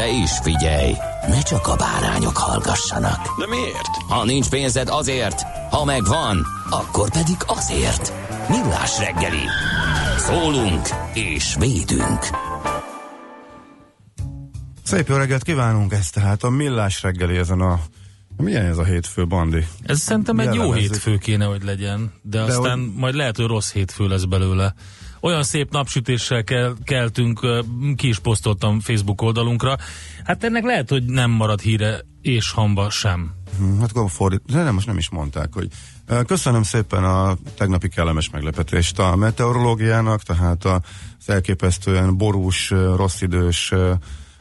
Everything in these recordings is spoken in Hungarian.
De is figyelj, ne csak a bárányok hallgassanak. De miért? Ha nincs pénzed azért, ha megvan, akkor pedig azért. Millás reggeli. Szólunk és védünk. Szép jó reggelt kívánunk, ez tehát a millás reggeli ezen a milyen ez a hétfő, Bandi? Ez szerintem egy jó Jellemezzük. hétfő kéne, hogy legyen, de, de aztán hogy- majd lehet, hogy rossz hétfő lesz belőle. Olyan szép napsütéssel kel, keltünk, ki is posztoltam Facebook oldalunkra. Hát ennek lehet, hogy nem marad híre és hamba sem. Hm, Hát akkor fordít, de nem, most nem is mondták, hogy köszönöm szépen a tegnapi kellemes meglepetést a meteorológiának, tehát az elképesztően borús, rossz idős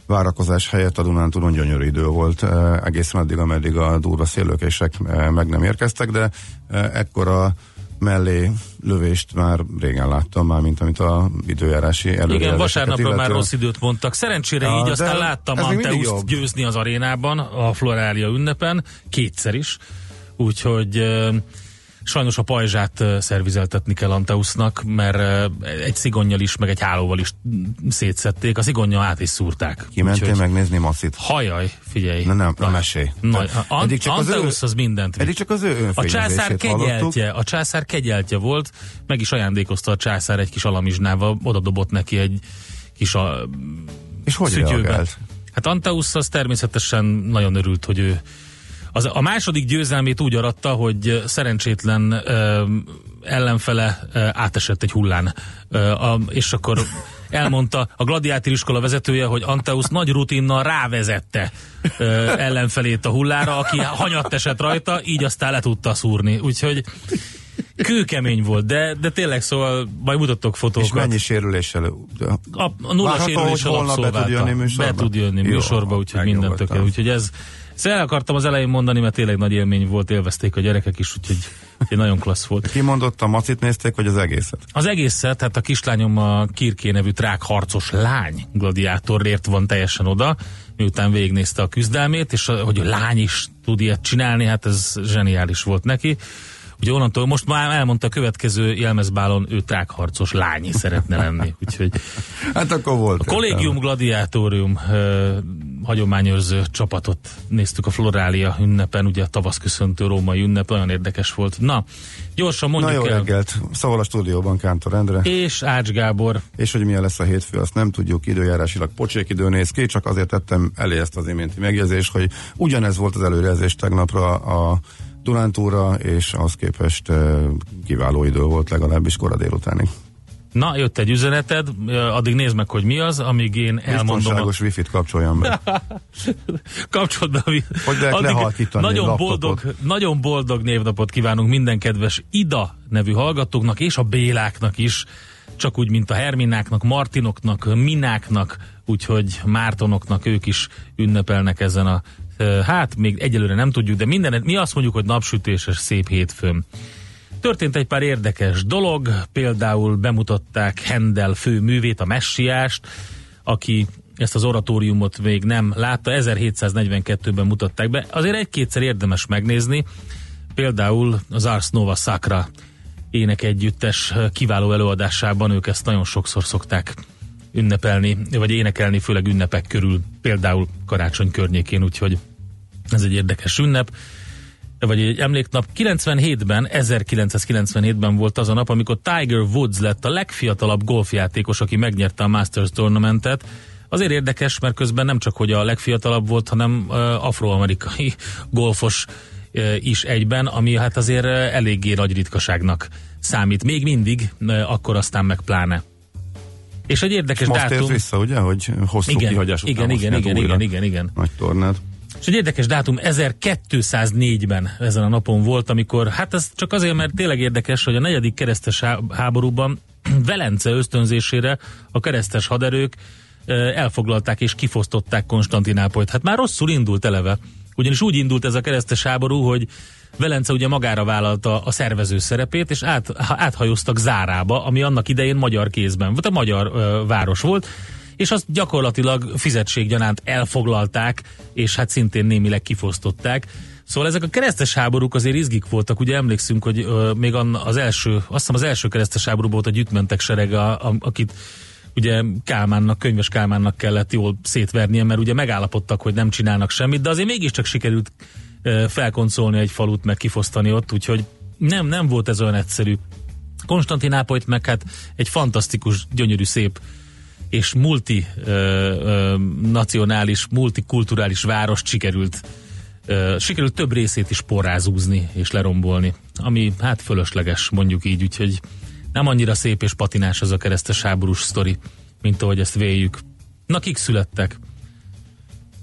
várakozás helyett a Dunántúlon gyönyörű idő volt, egészen addig, ameddig a durva szélőkések meg nem érkeztek, de ekkora mellé lövést már régen láttam már, mint amit a időjárási előrejelzéseket Igen, vasárnapra már illetően. rossz időt mondtak. Szerencsére Ja, így aztán láttam Anteuszt győzni az arénában, a Florália ünnepen, kétszer is. Úgyhogy sajnos a pajzsát szervizeltetni kell Anteusznak, mert egy szigonnyal is, meg egy hálóval is mm, szétszették. A szigonnyal át is szúrták. Kimentél Úgyhogy- megnézni Macit? Hajaj, figyelj. Na nem, na mesélj. Na, Tehát a, eddig csak az ő- Anteusz az mindent. Eddig csak az ő A császár hallottuk. kegyeltje, a császár kegyeltje volt, meg is ajándékozta a császár egy kis alamizsnával, oda dobott neki egy kis a, És hogy szütyőbe. reagált? Hát Anteusz az természetesen nagyon örült, hogy ő az, a második győzelmét úgy aratta, hogy szerencsétlen ö, ellenfele ö, átesett egy hullán. Ö, a, és akkor elmondta a gladiátor iskola vezetője, hogy Anteusz nagy rutinnal rávezette ö, ellenfelét a hullára, aki hanyat esett rajta, így aztán le tudta szúrni. Úgyhogy kőkemény volt, de, de tényleg szóval majd mutatok És fotókat. mennyi sérüléssel? A, a nulla Várható, sérüléssel holnap be tud abszolválta. jönni műsorba? Be tud jönni Jó, műsorba, úgyhogy minden tökéletes. Úgyhogy ez, ezt el akartam az elején mondani, mert tényleg nagy élmény volt, élvezték a gyerekek is, úgyhogy úgyhogy nagyon klassz volt. Ki mondotta, Macit nézték, vagy az egészet? Az egészet, tehát a kislányom a Kirké nevű trákharcos lány gladiátorért van teljesen oda, miután végignézte a küzdelmét, és a, hogy a lány is tud ilyet csinálni, hát ez zseniális volt neki. Ugye onnantól most már elmondta a következő jelmezbálon, ő trákharcos lány szeretne lenni, úgyhogy Hát akkor volt. a Collegium Gladiatorium ö, hagyományőrző csapatot néztük a Florália ünnepen, ugye a tavaszköszöntő római ünnep, nagyon érdekes volt. Na, gyorsan Na mondjuk jó el. reggelt. Szóval a stúdióban Kántor Endre. És Ács Gábor, És hogy milyen lesz a hétfő, azt nem tudjuk, időjárásilag pocsék idő néz ki, csak azért tettem elé ezt az iménti megjegyzést, hogy ugyanez volt az előrejelzés tegnapra a Dunántúra, és az képest kiváló idő volt legalábbis kora délutánig. na, jött egy üzeneted, addig nézd meg, hogy mi az, amíg én elmondom. A... Biztonságos wifi-t kapcsoljon be. Kapcsolt be a vi- Hogy lehet lehalkítani nagyon laptopot. boldog, nagyon boldog névnapot kívánunk minden kedves Ida nevű hallgatóknak, és a Béláknak is, csak úgy, mint a Hermináknak, Martinoknak, Mináknak, úgyhogy Mártonoknak ők is ünnepelnek ezen a hát még egyelőre nem tudjuk, de minden, mi azt mondjuk, hogy napsütéses szép hétfőn. Történt egy pár érdekes dolog, például bemutatták Hendel fő művét, a Messiást, aki ezt az oratóriumot még nem látta, 1742-ben mutatták be. Azért egy-kétszer érdemes megnézni, például az Ars Nova Sacra énekegyüttes kiváló előadásában ők ezt nagyon sokszor szokták ünnepelni, vagy énekelni, főleg ünnepek körül, például karácsony környékén, úgyhogy ez egy érdekes ünnep vagy egy emléknap. 97-ben, 1997-ben volt az a nap, amikor Tiger Woods lett a legfiatalabb golfjátékos, aki megnyerte a Masters Tournamentet. Azért érdekes, mert közben nem csak, hogy a legfiatalabb volt, hanem afroamerikai golfos is egyben, ami hát azért eléggé nagy ritkaságnak számít. Még mindig, akkor aztán meg pláne. És egy érdekes Most dátum... tért vissza, ugye, hogy hosszú Igen, kihagyás után igen, most igen, igen, újra igen, igen, igen. Nagy tornát. És egy érdekes dátum 1204-ben ezen a napon volt, amikor, hát ez csak azért, mert tényleg érdekes, hogy a negyedik keresztes há- háborúban Velence ösztönzésére a keresztes haderők elfoglalták és kifosztották Konstantinápolyt. Hát már rosszul indult eleve. Ugyanis úgy indult ez a keresztes háború, hogy Velence ugye magára vállalta a szervező szerepét, és át, áthajóztak Zárába, ami annak idején magyar kézben volt, a magyar ö, város volt, és azt gyakorlatilag fizetséggyanánt elfoglalták, és hát szintén némileg kifosztották. Szóval ezek a keresztes háborúk azért izgik voltak, ugye emlékszünk, hogy ö, még az első, azt hiszem az első keresztes háború volt a gyütmentek serege, akit ugye Kálmánnak, könyves Kálmánnak kellett jól szétvernie, mert ugye megállapodtak, hogy nem csinálnak semmit, de azért mégiscsak sikerült ö, felkoncolni egy falut, meg kifosztani ott, úgyhogy nem, nem volt ez olyan egyszerű. Konstantinápolyt meg hát egy fantasztikus, gyönyörű, szép és multi ö, ö, nacionális, multikulturális várost sikerült sikerült több részét is porrázúzni és lerombolni, ami hát fölösleges mondjuk így, úgyhogy nem annyira szép és patinás az a keresztes háborús sztori, mint ahogy ezt véljük. Na, kik születtek?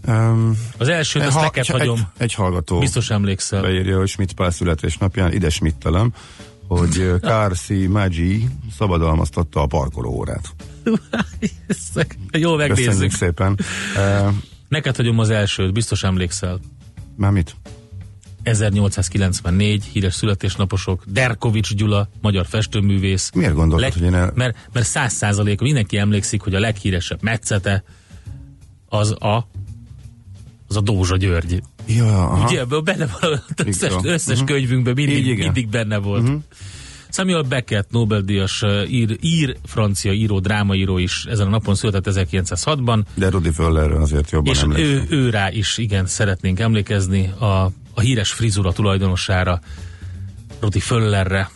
Um, Az elsőt, azt neked csak hagyom. Egy, egy hallgató Biztos emlékszel. beírja, hogy Schmidt Pál születésnapján, ide Schmittelem, hogy Kársi Maggi szabadalmaztatta a parkolóórát. Jól megnézzük. Köszönjük szépen. Uh, Neked hagyom az elsőt, biztos emlékszel. már mit? 1894, híres születésnaposok, Derkovics Gyula, magyar festőművész. Miért gondoltad, hogy én el... Mert, mert száz százalék, mindenki emlékszik, hogy a leghíresebb metszete az a az a Dózsa György. Ja, aha. Ugye ebből benne van az összes, összes Mhm. könyvünkben mindig, Így, mindig benne volt. Samuel Beckett, Nobel-díjas ír, ír, francia író, drámaíró is ezen a napon született 1906-ban, De Rudi Föllerről azért jobban és emlékszem. ő, ő rá is, igen, szeretnénk emlékezni a, a híres frizura tulajdonosára, Rudi Föllerre.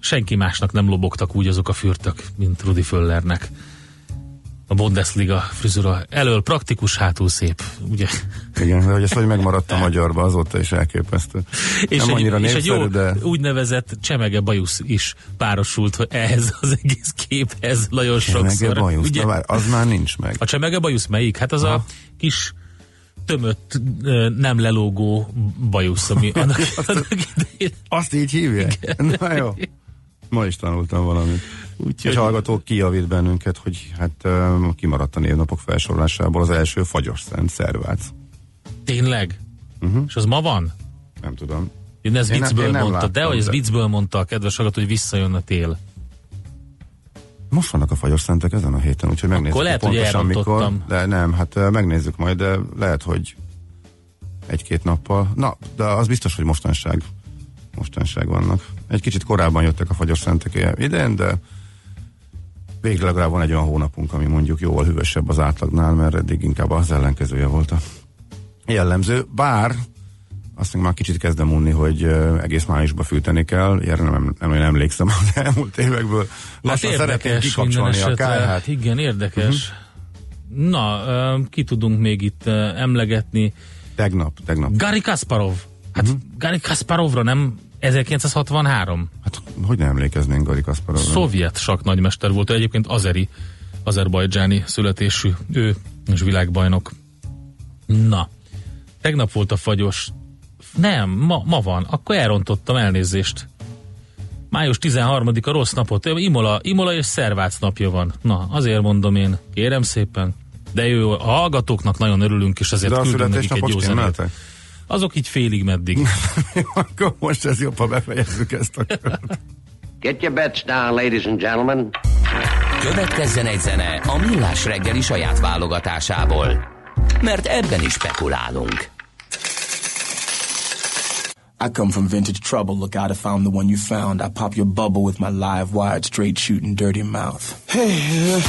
Senki másnak nem lobogtak úgy azok a fürtök, mint Rudi Föllernek. A Bundesliga frizura elől praktikus, hátul szép, ugye? Igen, de hogy ez hogy megmaradt a magyarba, azóta is elképesztő. És Nem egy, annyira és egy népszerű, jó de... úgynevezett csemege bajusz is párosult hogy ehhez az egész képhez nagyon Mege sokszor. bajusz, Ugye? de várj, az már nincs meg. A csemege bajusz melyik? Hát az Aha. a kis tömött, nem lelógó bajusz, ami annak, annak idején. Azt így hívják? Na jó. Ma is tanultam valamit. Úgyhogy Egy hallgató kijavít bennünket, hogy hát um, kimaradt a névnapok felsorolásából az első fagyos szent szervác. tényleg? Uh-huh. És az ma van? Nem tudom. Én ez Én viccből nem mondta, de hogy ez viccből mondta a kedves hallgató, hogy visszajön a tél. Most vannak a fagyos szentek ezen a héten, úgyhogy megnézzük lehet, hogy pontosan mikor. elrontottam. De nem, hát uh, megnézzük majd, de lehet, hogy egy-két nappal. Na, de az biztos, hogy mostanság mostanság vannak. Egy kicsit korábban jöttek a fagyos szentek idén, de végre legalább van egy olyan hónapunk, ami mondjuk jóval hűvösebb az átlagnál, mert eddig inkább az ellenkezője volt a jellemző. Bár azt még már kicsit kezdem unni, hogy egész májusba fűteni kell. Erre nem, nem, nem emlékszem az elmúlt évekből. Hát Lassan szeretném érdekes minden kikapcsolni a kárhát. Igen, érdekes. Uh-huh. Na, ki tudunk még itt emlegetni? Tegnap, tegnap. Gary Kasparov. Hát uh-huh. Gary Kasparovra nem 1963? Hát hogy nem emlékeznénk Gari Kasparovra? Szovjet sak nagymester volt, egyébként azeri, azerbajdzsáni születésű, ő és világbajnok. Na, tegnap volt a fagyos. Nem, ma, ma van, akkor elrontottam elnézést. Május 13-a rossz napot, Imola, Imola és Szervác napja van. Na, azért mondom én, kérem szépen. De ő, a hallgatóknak nagyon örülünk, és ezért De küldünk nekik egy jó zenét. stimmeltek? Azok így félig meddig. Akkor most ez jobb, ha befejezzük ezt a kört. Get your bets down, ladies and gentlemen. Következzen egy zene a Millás reggeli saját válogatásából. Mert ebben is spekulálunk. I come from vintage trouble. Look out, I found the one you found. I pop your bubble with my live wired, straight shooting, dirty mouth. Hey,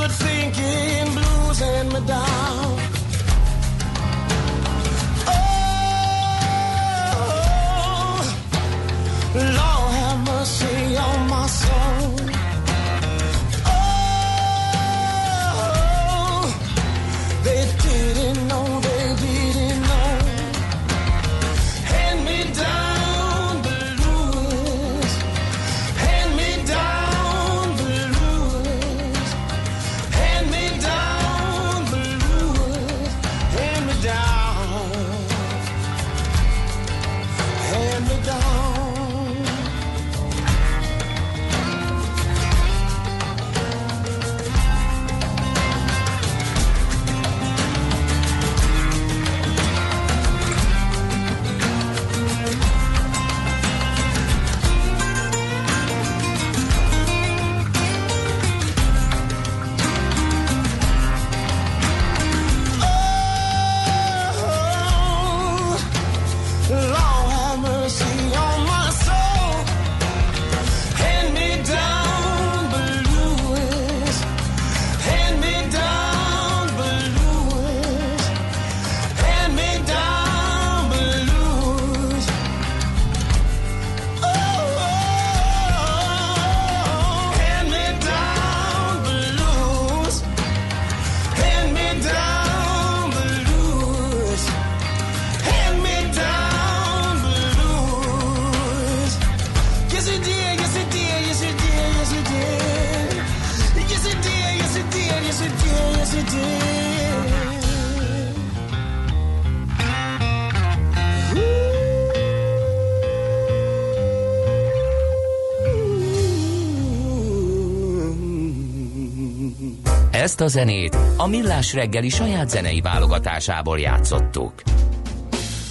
would think zenét a Millás reggeli saját zenei válogatásából játszottuk.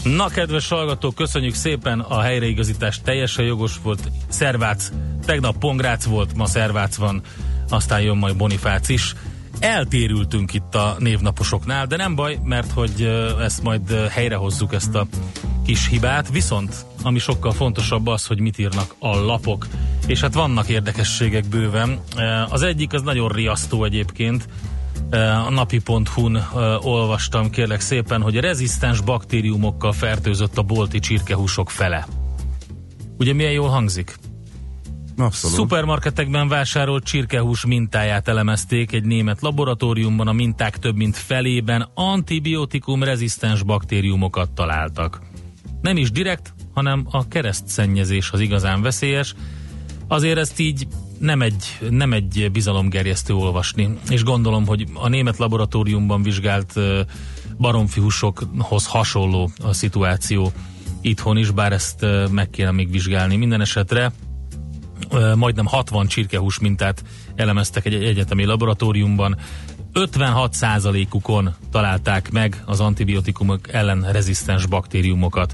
Na, kedves hallgatók, köszönjük szépen a helyreigazítás, teljesen jogos volt. Szervác, tegnap Pongrác volt, ma Szervác van, aztán jön majd Bonifác is. Eltérültünk itt a névnaposoknál, de nem baj, mert hogy ezt majd helyrehozzuk ezt a kis hibát, viszont ami sokkal fontosabb az, hogy mit írnak a lapok, és hát vannak érdekességek bőven. Az egyik az nagyon riasztó egyébként, a napi.hu-n eh, olvastam kérlek szépen, hogy a rezisztens baktériumokkal fertőzött a bolti csirkehúsok fele. Ugye milyen jól hangzik? Abszolút. Szupermarketekben vásárolt csirkehús mintáját elemezték egy német laboratóriumban, a minták több mint felében antibiotikum rezisztens baktériumokat találtak. Nem is direkt, hanem a keresztszennyezés az igazán veszélyes. Azért ezt így nem egy, nem egy bizalomgerjesztő olvasni, és gondolom, hogy a német laboratóriumban vizsgált ö, baromfihúsokhoz hasonló a szituáció itthon is, bár ezt meg kéne még vizsgálni. Minden esetre majdnem 60 csirkehús mintát elemeztek egy egyetemi laboratóriumban. 56%-ukon találták meg az antibiotikumok ellen rezisztens baktériumokat.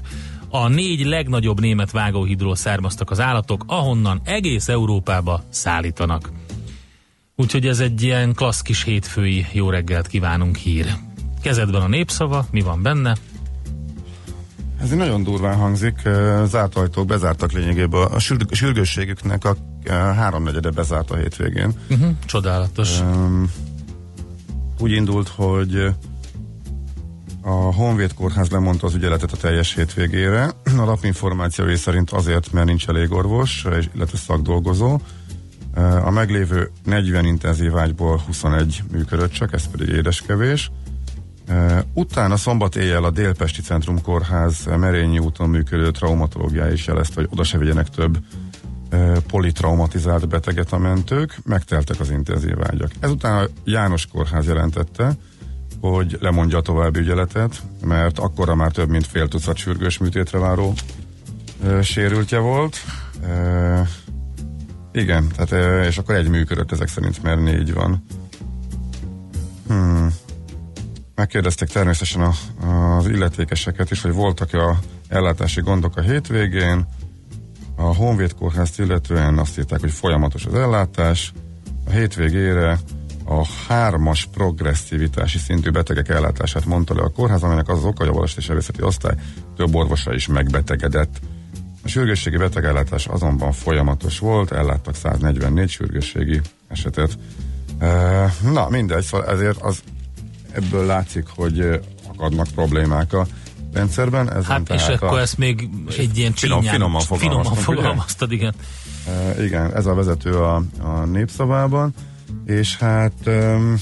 A négy legnagyobb német vágóhidról származtak az állatok, ahonnan egész Európába szállítanak. Úgyhogy ez egy ilyen klassz kis hétfői jó reggelt kívánunk hír. Kezedben a népszava, mi van benne? Ez így nagyon durván hangzik. Zárt ajtók bezártak lényegében. A sürg- sürgősségüknek a háromnegyede bezárt a hétvégén. Uh-huh, csodálatos. Um, úgy indult, hogy a Honvéd Kórház lemondta az ügyeletet a teljes hétvégére. A lapinformációi szerint azért, mert nincs elég orvos, illetve szakdolgozó. A meglévő 40 intenzív ágyból 21 működött csak, ez pedig édeskevés. Utána szombat éjjel a Délpesti Centrum Kórház Merényi úton működő traumatológiá is jelezte, hogy oda se vigyenek több politraumatizált beteget a mentők, megteltek az intenzív ágyak. Ezután a János Kórház jelentette, hogy lemondja a további ügyeletet, mert akkora már több mint fél tucat sürgős műtétre váró ö, sérültje volt. Ö, igen, tehát, ö, és akkor egy működött ezek szerint, mert négy van. Hmm. Megkérdezték természetesen a, az illetékeseket is, hogy voltak-e a ellátási gondok a hétvégén. A Honvéd kórházt illetően azt írták, hogy folyamatos az ellátás. A hétvégére a hármas progresszivitási szintű betegek ellátását mondta le a kórház, amelynek az az oka, hogy a baleseti sebészeti osztály több orvosa is megbetegedett. A sürgősségi betegellátás azonban folyamatos volt, elláttak 144 sürgősségi esetet. Na, mindegy, szóval ezért az ebből látszik, hogy akadnak problémák a rendszerben. Ezen Hát és akkor a, ezt még egy ilyen finom- csínyán, finoman finoman fogalmaztunk, ugye? fogalmaztad, igen. e, igen, ez a vezető a, a népszavában, és hát um,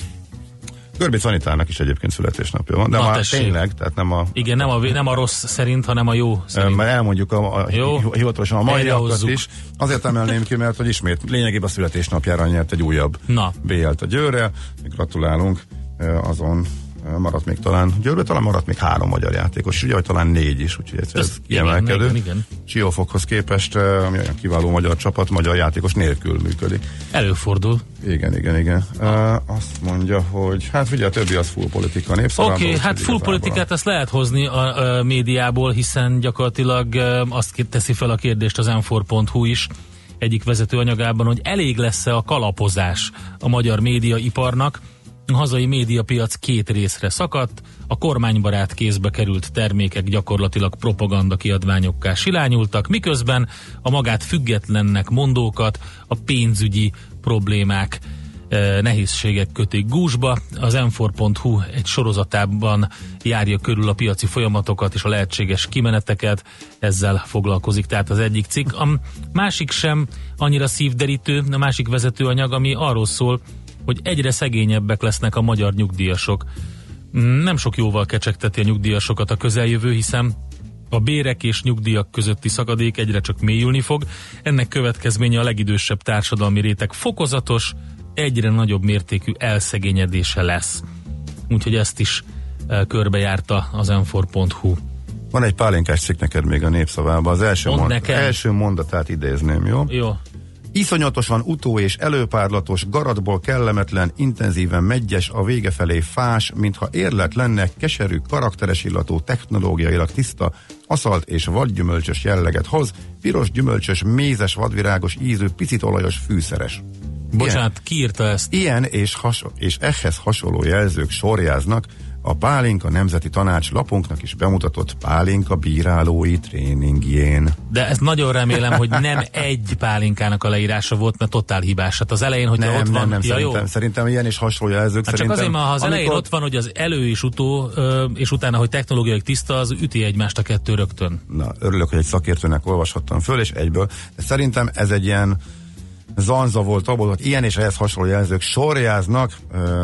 Görbic Anitának is egyébként születésnapja van, de Na, már tessék. tényleg, tehát nem a Igen, nem a, nem a rossz szerint, hanem a jó szerint. Mert elmondjuk a, a Jó. hivatalosan a maiakat is. Azért emelném ki, mert hogy ismét lényegében a születésnapjára nyert egy újabb Na. BL-t a Győrrel. Gratulálunk azon maradt még talán, Győrbe talán maradt még három magyar játékos, ugye, vagy talán négy is, úgyhogy ez, ez kiemelkedő. igen, igen. Siófokhoz képest, eh, ami olyan kiváló magyar csapat, magyar játékos nélkül működik. Előfordul. Igen, igen, igen. Uh, azt mondja, hogy hát figyelj, a többi az full politika népszavában. Oké, okay, hát full igazából politikát ezt lehet hozni a, a médiából, hiszen gyakorlatilag ö, azt teszi fel a kérdést az m is egyik vezető anyagában, hogy elég lesz-e a kalapozás a magyar médiaiparnak. A hazai médiapiac két részre szakadt, a kormánybarát kézbe került termékek gyakorlatilag propaganda kiadványokká silányultak, miközben a magát függetlennek mondókat a pénzügyi problémák eh, nehézségek kötik gúzsba. Az m egy sorozatában járja körül a piaci folyamatokat és a lehetséges kimeneteket, ezzel foglalkozik tehát az egyik cikk. A másik sem annyira szívderítő, a másik vezetőanyag, ami arról szól, hogy egyre szegényebbek lesznek a magyar nyugdíjasok. Nem sok jóval kecsegteti a nyugdíjasokat a közeljövő, hiszen a bérek és nyugdíjak közötti szakadék egyre csak mélyülni fog. Ennek következménye a legidősebb társadalmi réteg fokozatos, egyre nagyobb mértékű elszegényedése lesz. Úgyhogy ezt is e, körbejárta az m Van egy pálinkás cikk neked még a népszavában. Az első, Mondd mond, nekem. első mondatát idézném, jó? Jó. Iszonyatosan utó és előpárlatos, garatból kellemetlen, intenzíven megyes, a vége felé fás, mintha érlet lenne, keserű, karakteres illatú, technológiailag tiszta, aszalt és vadgyümölcsös jelleget hoz, piros gyümölcsös, mézes, vadvirágos ízű, picit olajos, fűszeres. Bocsánat, ki írta ezt? Ilyen és, haso- és ehhez hasonló jelzők sorjáznak a Pálinka Nemzeti Tanács lapunknak is bemutatott Pálinka bírálói tréningjén. De ezt nagyon remélem, hogy nem egy pálinkának a leírása volt, mert totál hibás. Hát az elején, hogyha Nem, ott van, nem, nem, ja, szerintem, jó. szerintem ilyen és hasonló jelzők Hát csak azért, mert ha az elején amikor- ott van, hogy az elő és utó, és utána, hogy technológiai tiszta, az üti egymást a kettő rögtön. Na, örülök, hogy egy szakértőnek olvashattam föl, és egyből. De szerintem ez egy ilyen zanza volt abból, hogy ilyen és ehhez hasonló jelzők sorjáznak,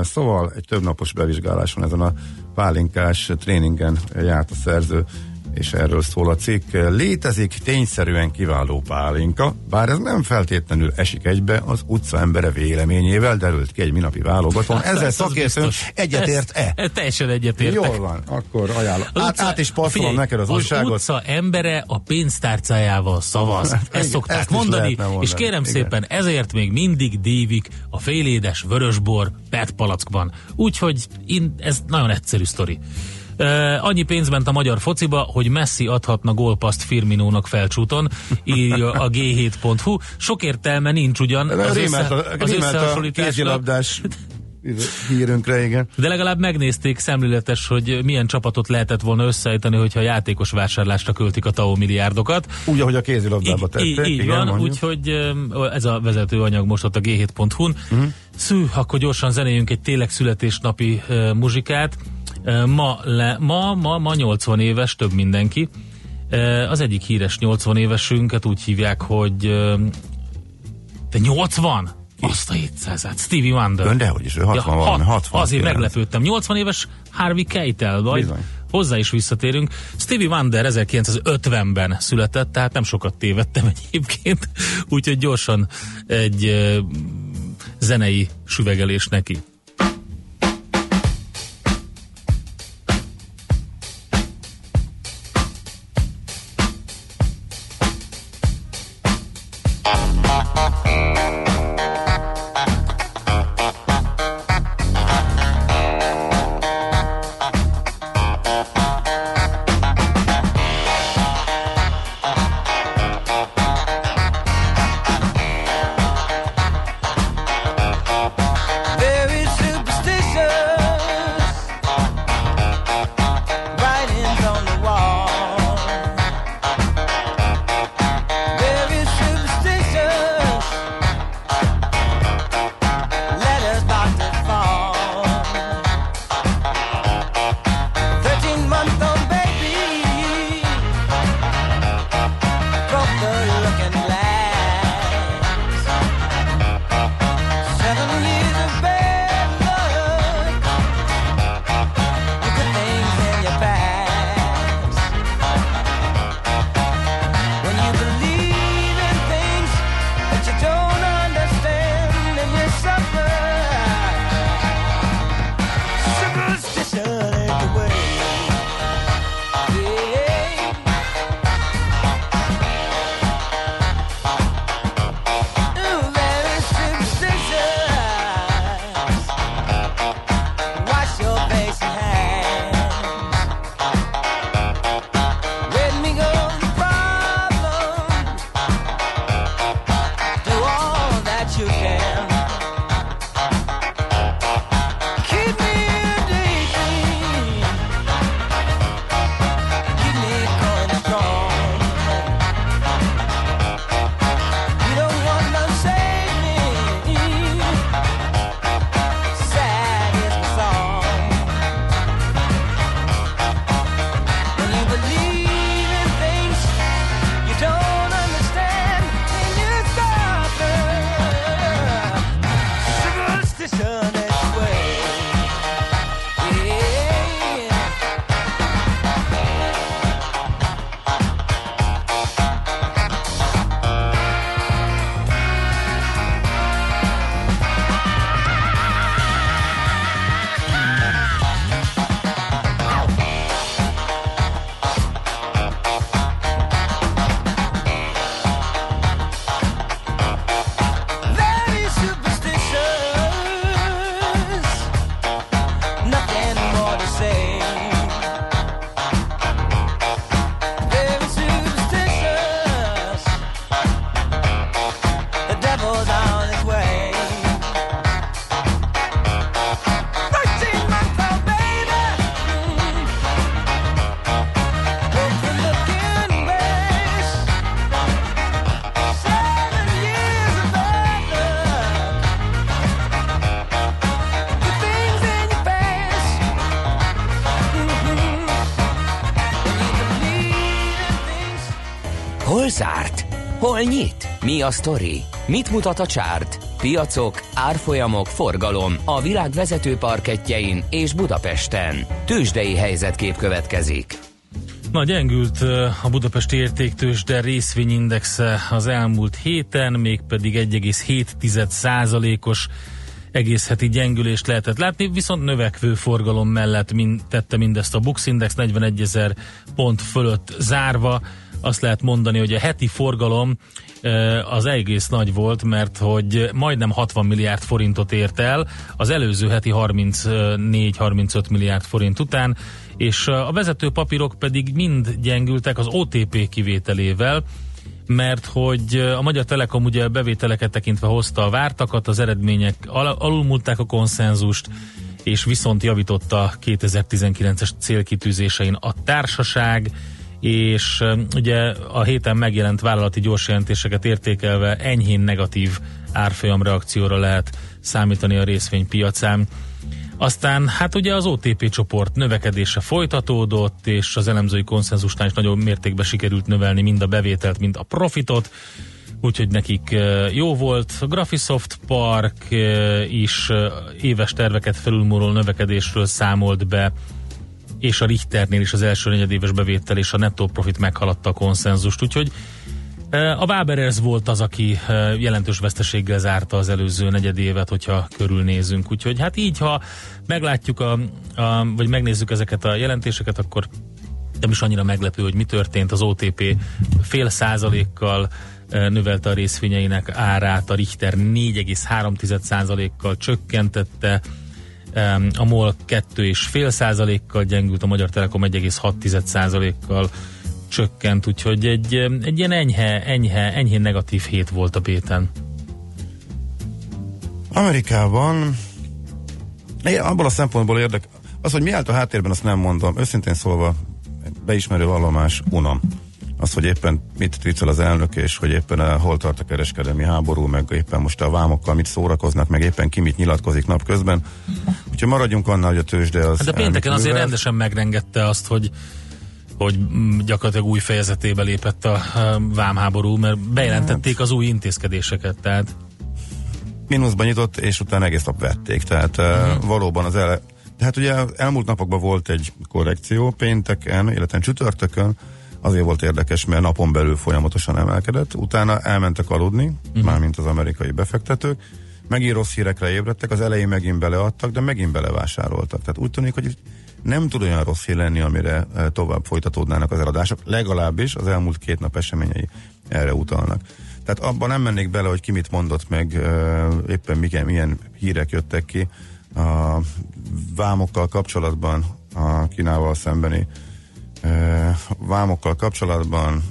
szóval egy többnapos bevizsgáláson ezen a pálinkás tréningen járt a szerző, és erről szól a cikk. Létezik tényszerűen kiváló pálinka, bár ez nem feltétlenül esik egybe az utca embere véleményével, derült ki egy minapi válogatón. Ezzel Ez az szakértőn biztos. egyetért-e? Ez- ez Teljesen egyetértek. Jól van, akkor ajánlom. Az Át, utca- át is passzolom figyelj, neked az, az újságot. utca embere a pénztárcájával szavaz. Hát Ezt igen, szokták ezt mondani, mondani, és kérem igen. szépen, ezért még mindig dívik a félédes vörösbor PET palackban. Úgyhogy in, ez nagyon egyszerű sztori. Uh, annyi pénz ment a magyar fociba, hogy Messi adhatna gólpaszt Firminónak felcsúton, írja a g7.hu. Sok értelme nincs ugyan az, Rémelt össze, az összehasonlításnak. hírünkre, igen. De legalább megnézték szemléletes, hogy milyen csapatot lehetett volna összeállítani, hogyha játékos vásárlásra költik a TAO milliárdokat. Úgy, ahogy a kézilabdába tették. így, így igen, van, úgyhogy ez a vezető anyag most ott a g7.hu-n. Mhm. Szű, akkor gyorsan zenéljünk egy tényleg születésnapi uh, muzsikát. Ma, le, ma, ma, ma 80 éves, több mindenki. Az egyik híres 80 évesünket úgy hívják, hogy te 80? Azt a 700-át. Stevie Wonder. Ön dehogy is, ő 60 valami, 60 Azért kilenc. meglepődtem. 80 éves Harvey Keitel, vagy Bizony. hozzá is visszatérünk. Stevie Wonder 1950-ben született, tehát nem sokat tévedtem egyébként, úgyhogy gyorsan egy zenei süvegelés neki. Hol nyit? Mi a sztori? Mit mutat a csárt? Piacok, árfolyamok, forgalom a világ vezető parketjein és Budapesten. Tősdei helyzetkép következik. Na, gyengült ö, a budapesti értéktős, de részvényindexe az elmúlt héten, mégpedig 1,7 százalékos egész heti gyengülést lehetett látni, viszont növekvő forgalom mellett mind, tette mindezt a Bux Index 41 ezer pont fölött zárva. Azt lehet mondani, hogy a heti forgalom az egész nagy volt, mert hogy majdnem 60 milliárd forintot ért el, az előző heti 34-35 milliárd forint után, és a vezető papírok pedig mind gyengültek az OTP kivételével, mert hogy a Magyar Telekom ugye bevételeket tekintve hozta a vártakat, az eredmények al- alulmúlták a konszenzust, és viszont javította a 2019-es célkitűzésein a társaság, és ugye a héten megjelent vállalati gyorsjelentéseket értékelve enyhén negatív árfolyam reakcióra lehet számítani a részvénypiacán. Aztán hát ugye az OTP csoport növekedése folytatódott, és az elemzői konszenzusnál is nagyobb mértékben sikerült növelni mind a bevételt, mind a profitot, úgyhogy nekik jó volt. A Graphisoft Park is éves terveket felülmúló növekedésről számolt be, és a Richternél is az első negyedéves bevétel és a nettó profit meghaladta a konszenzust, úgyhogy a Waberers volt az, aki jelentős veszteséggel zárta az előző negyedévet, hogyha körülnézünk. Úgyhogy hát így, ha meglátjuk, a, a, vagy megnézzük ezeket a jelentéseket, akkor nem is annyira meglepő, hogy mi történt. Az OTP fél százalékkal növelte a részvényeinek árát, a Richter 4,3 százalékkal csökkentette, a MOL 2,5 százalékkal gyengült, a Magyar Telekom 1,6 százalékkal csökkent, úgyhogy egy, egy ilyen enyhe, enyhe, enyhén negatív hét volt a béten. Amerikában abból a szempontból érdek, az, hogy mi állt a háttérben, azt nem mondom. Őszintén szólva, beismerő vallomás, unom. Az, hogy éppen mit viccel az elnök, és hogy éppen uh, hol tart a kereskedelmi háború, meg éppen most a vámokkal mit szórakoznak, meg éppen ki mit nyilatkozik napközben. Úgyhogy maradjunk annál, hogy a tőzsde az... Hát de pénteken azért elművel. rendesen megrengette azt, hogy hogy mm, gyakorlatilag új fejezetébe lépett a, a vámháború, mert bejelentették az új intézkedéseket, tehát mínuszban nyitott, és utána egész nap vették. Tehát uh-huh. uh, valóban az ele... Tehát ugye elmúlt napokban volt egy korrekció pénteken, illetve csütörtökön, azért volt érdekes, mert napon belül folyamatosan emelkedett, utána elmentek aludni, uh-huh. mármint az amerikai befektetők, megint rossz hírekre ébredtek, az elején megint beleadtak, de megint belevásároltak. Tehát úgy tűnik, hogy nem tud olyan rossz hír lenni, amire eh, tovább folytatódnának az eladások, legalábbis az elmúlt két nap eseményei erre utalnak. Tehát abban nem mennék bele, hogy ki mit mondott meg, eh, éppen milyen, milyen hírek jöttek ki a vámokkal kapcsolatban, a Kínával szembeni vámokkal kapcsolatban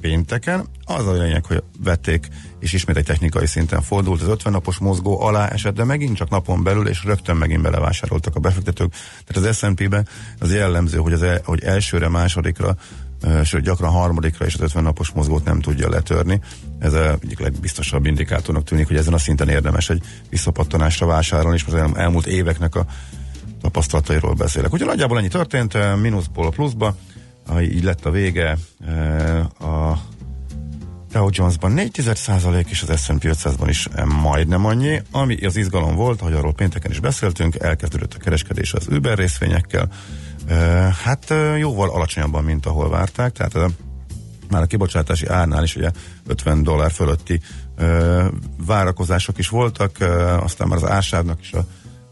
pénteken. Az a lényeg, hogy vették, és ismét egy technikai szinten fordult. Az 50 napos mozgó alá esett, de megint csak napon belül, és rögtön megint belevásároltak a befektetők. Tehát az S&P-ben az jellemző, hogy, az el, hogy elsőre, másodikra, sőt gyakran harmadikra és az 50 napos mozgót nem tudja letörni. Ez a egyik legbiztosabb indikátornak tűnik, hogy ezen a szinten érdemes egy visszapattanásra vásárolni, és el- elmúlt éveknek a tapasztalatairól beszélek. Ugye nagyjából ennyi történt, ö, mínuszból a pluszba, így lett a vége ö, a Dow Jonesban 4 és az S&P 500-ban is eh, majdnem annyi. Ami az izgalom volt, ahogy arról pénteken is beszéltünk, elkezdődött a kereskedés az Uber részvényekkel. Eh, Hát eh, jóval alacsonyabban, mint ahol várták, tehát eh, már a kibocsátási árnál is ugye 50 dollár fölötti várakozások is voltak, aztán már az ársávnak is a,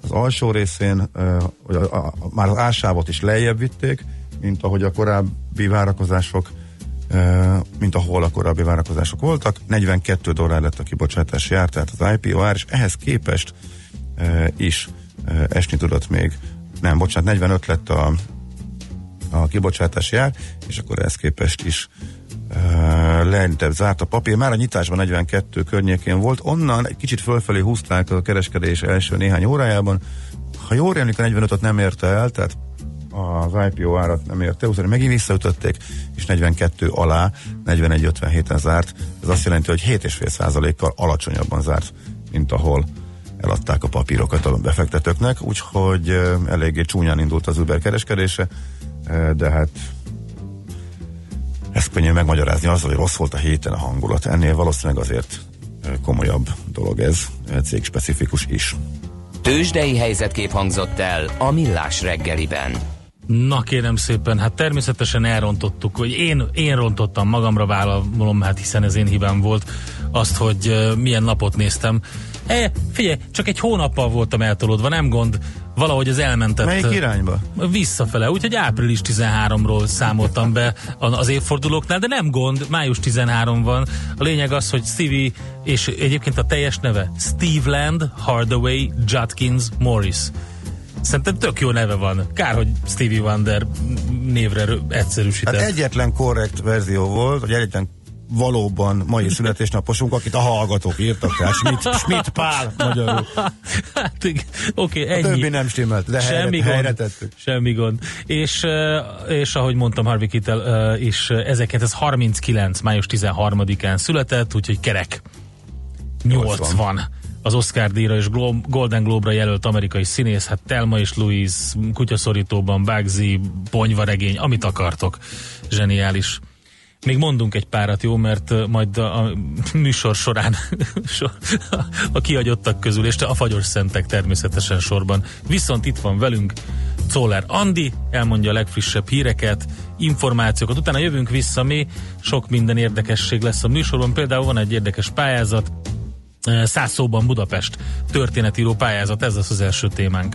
az alsó részén, a, a, a, már az ársávot is lejjebb vitték, mint ahogy a korábbi várakozások mint ahol a korábbi várakozások voltak. 42 dollár lett a kibocsátási ár, tehát az IPO ár, és ehhez képest is esni tudott még, nem, bocsánat, 45 lett a, a kibocsátási ár, és akkor ehhez képest is lentebb zárt a papír. Már a nyitásban 42 környékén volt, onnan egy kicsit fölfelé húzták a kereskedés első néhány órájában. Ha jól rémlik, a 45-öt nem érte el, tehát az IPO árat nem érte, utána megint visszaütötték, és 42 alá 41-57-en zárt. Ez azt jelenti, hogy 7,5%-kal alacsonyabban zárt, mint ahol eladták a papírokat a befektetőknek, úgyhogy eléggé csúnyán indult az Uber kereskedése, de hát ezt könnyű megmagyarázni azzal, hogy rossz volt a héten a hangulat. Ennél valószínűleg azért komolyabb dolog ez, cégspecifikus is. Tőzsdei helyzetkép hangzott el a Millás reggeliben. Na kérem szépen, hát természetesen elrontottuk, hogy én, én rontottam magamra vállalom, hát hiszen ez én hibám volt, azt, hogy milyen napot néztem. E, figyelj, csak egy hónappal voltam eltolódva, nem gond, valahogy az elmentett. Melyik irányba? Visszafele, úgyhogy április 13-ról számoltam be az évfordulóknál, de nem gond, május 13 van. A lényeg az, hogy Stevie, és egyébként a teljes neve Steve Land, Hardaway, Judkins, Morris. Szerintem tök jó neve van. Kár, hogy Stevie Wonder névre egyszerűsített. Hát egyetlen korrekt verzió volt, hogy egyetlen valóban mai születésnaposunk, akit a hallgatók írtak rá, Schmidt, Schmidt Pál magyarul. hát, oké, A ennyi. többi nem stimmelt, de Semmi helyre, helyre gond, tettük. semmi gond. És, eh, és ahogy mondtam, Harvey Kittel eh, is eh, 1939. május 13-án született, úgyhogy kerek 80. 80. Az Oscar díjra és Golden Globe-ra jelölt amerikai színész, hát Telma és Louise, kutyaszorítóban, Bugsy, ponyvaregény, amit akartok. Zseniális. Még mondunk egy párat, jó, mert majd a, műsor során so- a kiagyottak közül, és a fagyos szentek természetesen sorban. Viszont itt van velünk Czoller Andi, elmondja a legfrissebb híreket, információkat, utána jövünk vissza mi, sok minden érdekesség lesz a műsorban, például van egy érdekes pályázat, eh, száz szóban Budapest történetíró pályázat, ez lesz az első témánk.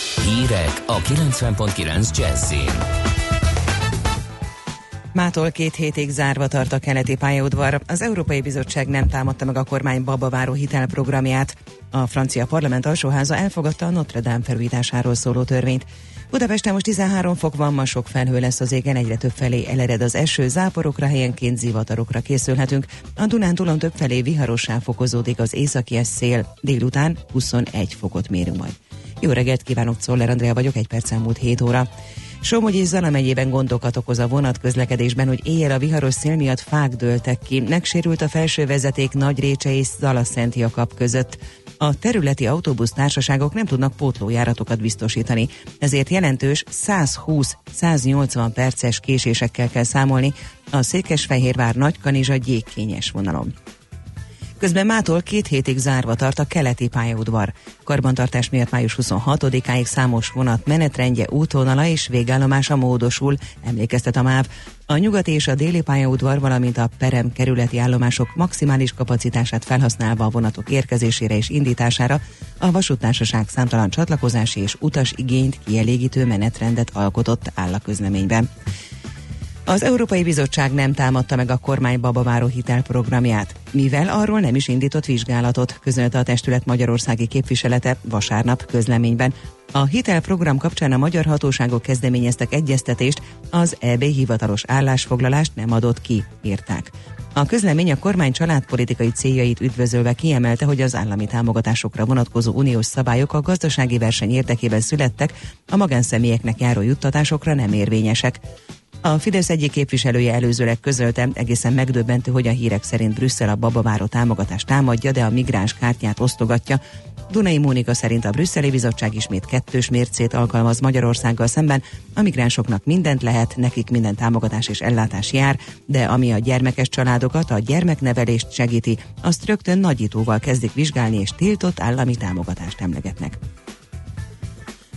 Hírek a 90.9 Jazzin. Mától két hétig zárva tart a keleti pályaudvar. Az Európai Bizottság nem támadta meg a kormány babaváró hitelprogramját. A francia parlament alsóháza elfogadta a Notre Dame felújításáról szóló törvényt. Budapesten most 13 fok van, ma sok felhő lesz az égen, egyre több felé elered az eső, záporokra helyenként zivatarokra készülhetünk. A Dunántúlon több felé viharossá fokozódik az északi szél, délután 21 fokot mérünk majd. Jó reggelt kívánok, Czoller Andrea vagyok, egy perc elmúlt 7 óra. Somogy és Zala megyében gondokat okoz a vonatközlekedésben, hogy éjjel a viharos szél miatt fák dőltek ki. Megsérült a felső vezeték Nagyrécse és Zala-Szent Jakab között. A területi autóbusztársaságok nem tudnak pótlójáratokat biztosítani, ezért jelentős 120-180 perces késésekkel kell számolni a Székesfehérvár Nagykanizsa gyékkényes vonalon. Közben mától két hétig zárva tart a keleti pályaudvar. Karbantartás miatt május 26-áig számos vonat menetrendje, útvonala és végállomása módosul, emlékeztet a MÁV. A nyugati és a déli pályaudvar, valamint a perem kerületi állomások maximális kapacitását felhasználva a vonatok érkezésére és indítására a vasútársaság számtalan csatlakozási és utas igényt kielégítő menetrendet alkotott áll a közleményben. Az Európai Bizottság nem támadta meg a kormány babaváró hitelprogramját, mivel arról nem is indított vizsgálatot, közölte a testület magyarországi képviselete vasárnap közleményben. A hitelprogram kapcsán a magyar hatóságok kezdeményeztek egyeztetést, az EB hivatalos állásfoglalást nem adott ki, írták. A közlemény a kormány családpolitikai céljait üdvözölve kiemelte, hogy az állami támogatásokra vonatkozó uniós szabályok a gazdasági verseny érdekében születtek, a magánszemélyeknek járó juttatásokra nem érvényesek. A Fidesz egyik képviselője előzőleg közölte, egészen megdöbbentő, hogy a hírek szerint Brüsszel a babaváró támogatást támadja, de a migráns kártyát osztogatja. Dunai Mónika szerint a brüsszeli bizottság ismét kettős mércét alkalmaz Magyarországgal szemben. A migránsoknak mindent lehet, nekik minden támogatás és ellátás jár, de ami a gyermekes családokat, a gyermeknevelést segíti, azt rögtön nagyítóval kezdik vizsgálni és tiltott állami támogatást emlegetnek.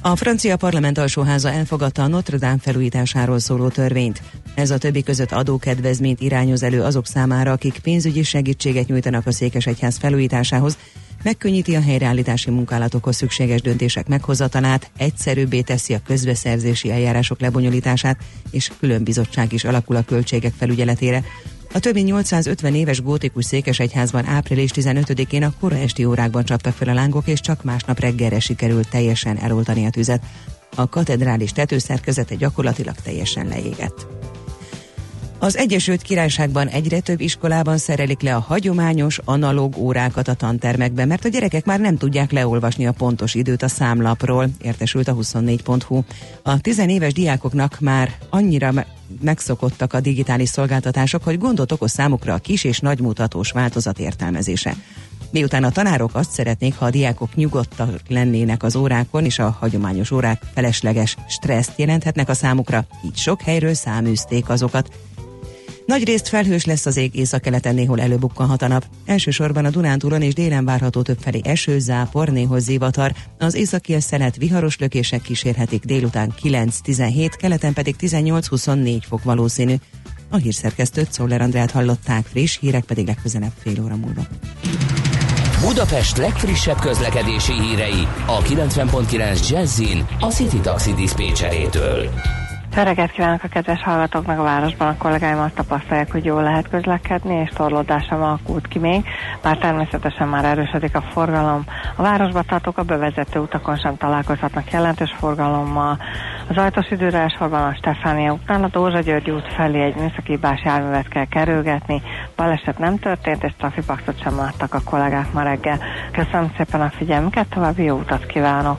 A francia parlament alsóháza elfogadta a Notre Dame felújításáról szóló törvényt. Ez a többi között adókedvezményt irányoz elő azok számára, akik pénzügyi segítséget nyújtanak a Székesegyház felújításához, megkönnyíti a helyreállítási munkálatokhoz szükséges döntések meghozatalát, egyszerűbbé teszi a közbeszerzési eljárások lebonyolítását, és külön bizottság is alakul a költségek felügyeletére. A több mint 850 éves gótikus székesegyházban április 15-én a kora esti órákban csaptak fel a lángok, és csak másnap reggelre sikerült teljesen eloltani a tüzet. A katedrális tetőszerkezete gyakorlatilag teljesen leégett. Az Egyesült Királyságban egyre több iskolában szerelik le a hagyományos, analóg órákat a tantermekbe, mert a gyerekek már nem tudják leolvasni a pontos időt a számlapról, értesült a 24.hu. A tizenéves diákoknak már annyira me- megszokottak a digitális szolgáltatások, hogy gondot okoz számukra a kis és nagymutatós változat értelmezése. Miután a tanárok azt szeretnék, ha a diákok nyugodtak lennének az órákon, és a hagyományos órák felesleges stresszt jelenthetnek a számukra, így sok helyről száműzték azokat. Nagy részt felhős lesz az ég északkeleten, néhol előbukkanhat a nap. Elsősorban a Dunántúlon és délen várható többfelé eső, zápor, néhol zivatar. Az északi szelet viharos lökések kísérhetik délután 9-17, keleten pedig 18-24 fok valószínű. A hírszerkesztőt Szoller Andrát hallották, friss hírek pedig legközelebb fél óra múlva. Budapest legfrissebb közlekedési hírei a 90.9 Jazzin a City Taxi Dispécsejétől. Öreget kívánok a kedves hallgatóknak a városban. A kollégáim azt tapasztalják, hogy jól lehet közlekedni, és torlódás sem alakult ki még, bár természetesen már erősödik a forgalom. A városba tartók a bevezető utakon sem találkozhatnak jelentős forgalommal. Az ajtós időre sorban a Stefánia után a Dózsa György út felé egy műszaki bás járművet kell kerülgetni. Baleset nem történt, és trafipaxot sem láttak a kollégák ma reggel. Köszönöm szépen a figyelmüket, további jó utat kívánok!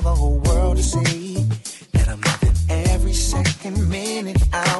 For the whole world to see. That I'm loving every second, minute, hour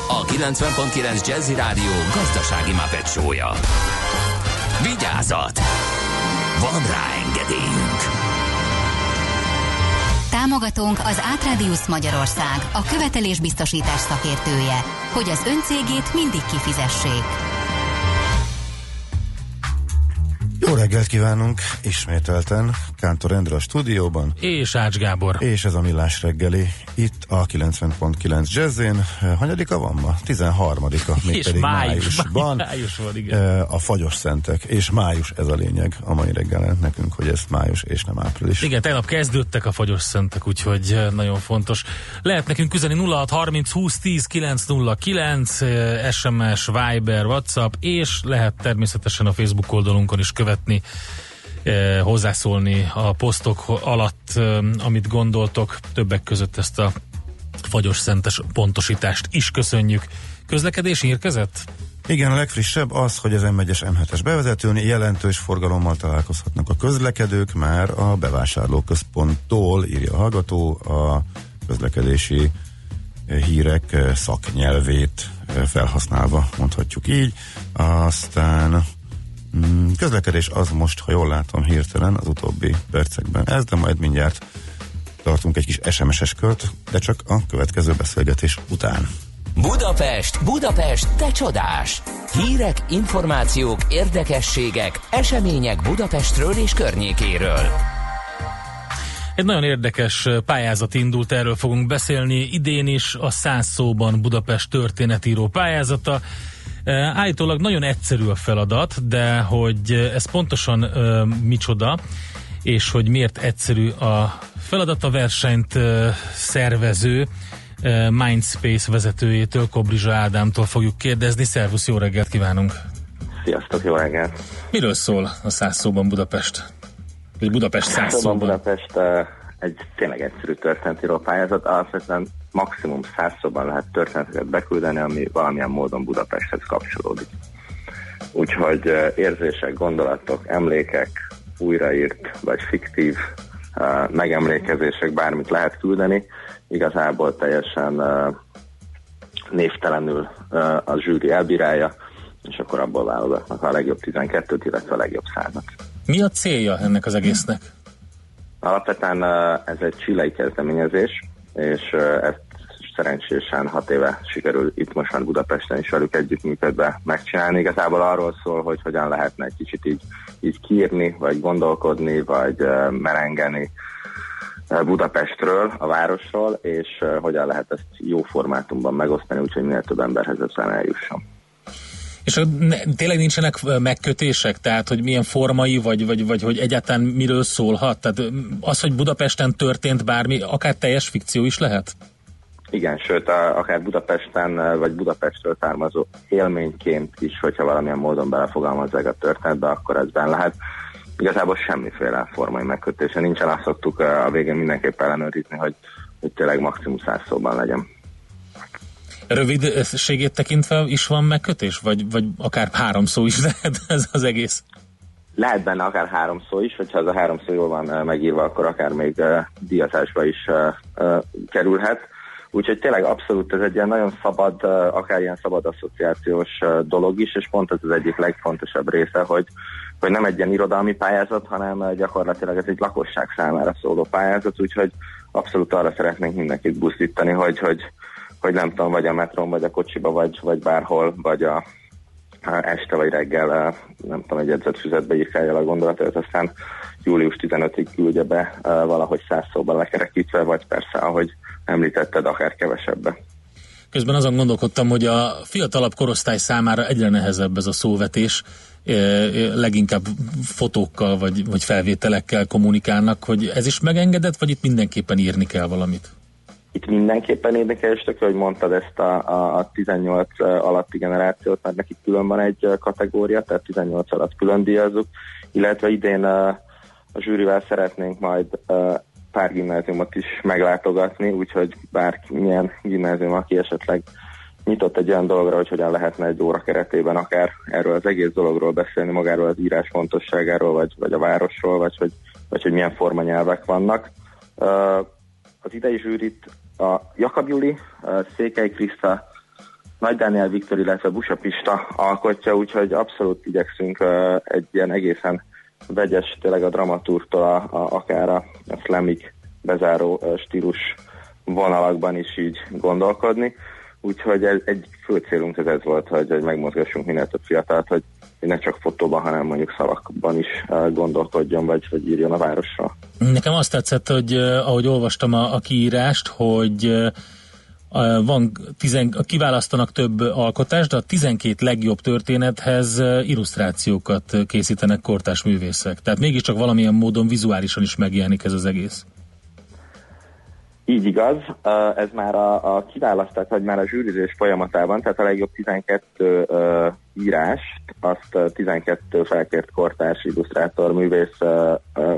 a 90.9 Jazzy Rádió gazdasági mapetsója. Vigyázat! Van rá engedélyünk! Támogatónk az Átrádiusz Magyarország, a követelésbiztosítás szakértője, hogy az öncégét mindig kifizessék. Jó reggelt kívánunk ismételten Kántor Endre a stúdióban. És Ács Gábor. És ez a Millás reggeli itt a 90.9 Jazzén. Hanyadika van ma? 13-a, És mégpedig május, májusban. május van, igen. Eh, A fagyos szentek, és május ez a lényeg a mai reggel nekünk, hogy ez május és nem április. Igen, tegnap kezdődtek a fagyos szentek, úgyhogy eh, nagyon fontos. Lehet nekünk üzeni 06 30 20 10 909, eh, SMS, Viber, WhatsApp, és lehet természetesen a Facebook oldalunkon is követni, eh, hozzászólni a posztok alatt, eh, amit gondoltok, többek között ezt a fagyos szentes pontosítást is köszönjük. Közlekedés érkezett? Igen, a legfrissebb az, hogy az M1-es M7-es bevezetőn jelentős forgalommal találkozhatnak a közlekedők, már a bevásárlóközponttól írja a hallgató a közlekedési hírek szaknyelvét felhasználva, mondhatjuk így. Aztán mm, közlekedés az most, ha jól látom hirtelen az utóbbi percekben ez, de majd mindjárt tartunk egy kis SMS-es kört, de csak a következő beszélgetés után. Budapest, Budapest, te csodás! Hírek, információk, érdekességek, események Budapestről és környékéről. Egy nagyon érdekes pályázat indult, erről fogunk beszélni. Idén is a száz szóban Budapest történetíró pályázata. Állítólag nagyon egyszerű a feladat, de hogy ez pontosan micsoda, és hogy miért egyszerű a feladat, a versenyt szervező Mindspace vezetőjétől, Kobrizsa Ádámtól fogjuk kérdezni. Szervusz, jó reggelt kívánunk! Sziasztok, jó reggelt! Miről szól a száz szóban Budapest? Vagy Budapest száz szóban? Budapest egy tényleg egyszerű történetíró pályázat, alapvetően maximum száz szóban lehet történeteket beküldeni, ami valamilyen módon Budapesthez kapcsolódik. Úgyhogy érzések, gondolatok, emlékek, újraírt vagy fiktív megemlékezések, bármit lehet küldeni, igazából teljesen névtelenül a zsűri elbírálja, és akkor abból válogatnak a legjobb 12-t, illetve a legjobb százat. Mi a célja ennek az egésznek? Alapvetően ez egy csilei kezdeményezés, és ezt szerencsésen hat éve sikerül itt most már Budapesten is velük együttműködve megcsinálni. Igazából arról szól, hogy hogyan lehetne egy kicsit így, így kiírni, vagy gondolkodni, vagy merengeni Budapestről, a városról, és hogyan lehet ezt jó formátumban megosztani, úgyhogy minél több emberhez ezzel eljusson. És ne, tényleg nincsenek megkötések, tehát hogy milyen formai, vagy, vagy, vagy hogy egyáltalán miről szólhat? Tehát az, hogy Budapesten történt bármi, akár teljes fikció is lehet? Igen, sőt, a, akár Budapesten, vagy Budapestről származó élményként is, hogyha valamilyen módon belefogalmazzák a történetbe, akkor ez benne lehet. Igazából semmiféle formai megkötése nincsen, azt szoktuk a végén mindenképp ellenőrizni, hogy, hogy tényleg maximum száz szóban legyen. Rövidségét tekintve is van megkötés? Vagy, vagy akár három szó is lehet ez az egész? Lehet benne akár három szó is, hogyha ez a három szó jól van eh, megírva, akkor akár még uh, díjazásba is uh, uh, kerülhet. Úgyhogy tényleg abszolút ez egy ilyen nagyon szabad, akár ilyen szabad asszociációs dolog is, és pont ez az egyik legfontosabb része, hogy, hogy nem egy ilyen irodalmi pályázat, hanem gyakorlatilag ez egy lakosság számára szóló pályázat, úgyhogy abszolút arra szeretnénk mindenkit buzdítani, hogy, hogy, hogy nem tudom, vagy a metron, vagy a kocsiba, vagy, vagy bárhol, vagy a, este vagy reggel, nem tudom, egy jegyzetfüzetbe írkálja a gondolatot, aztán július 15-ig küldje be valahogy száz szóban lekerekítve, vagy persze, ahogy említetted, akár kevesebbe. Közben azon gondolkodtam, hogy a fiatalabb korosztály számára egyre nehezebb ez a szóvetés, leginkább fotókkal vagy, vagy felvételekkel kommunikálnak, hogy ez is megengedett, vagy itt mindenképpen írni kell valamit? Itt mindenképpen érdekes, tök, hogy mondtad ezt a, a, a 18 alatti generációt, mert nekik külön van egy kategória, tehát 18 alatt külön díjazzuk, illetve idén eh, a zsűrivel szeretnénk majd eh, pár gimnáziumot is meglátogatni, úgyhogy bármilyen gimnázium, aki esetleg nyitott egy olyan dologra, hogy hogyan lehetne egy óra keretében akár erről az egész dologról beszélni, magáról az írás fontosságáról, vagy, vagy a városról, vagy hogy, vagy hogy milyen formanyelvek vannak. Az idei zsűrit a Jakab Juli, Székely Kriszta, Nagy Dániel Viktor, illetve Busa Pista alkotja, úgyhogy abszolút igyekszünk egy ilyen egészen vegyes, tényleg a dramatúrtól a, a, akár a, slamig bezáró stílus vonalakban is így gondolkodni. úgyhogy ez, egy fő célunk ez, ez volt, hogy, hogy megmozgassunk minél több fiatalt, hogy ne csak fotóban, hanem mondjuk szavakban is uh, gondolkodjon, vagy, vagy írjon a városra. Nekem azt tetszett, hogy uh, ahogy olvastam a, a kiírást, hogy uh, van tizen, kiválasztanak több alkotást, de a 12 legjobb történethez illusztrációkat készítenek kortás művészek. Tehát mégiscsak valamilyen módon vizuálisan is megjelenik ez az egész. Így igaz, ez már a, a kiválasztás, vagy már a zsűrizés folyamatában, tehát a legjobb 12 uh, írást, azt uh, 12 felkért kortárs illusztrátor művész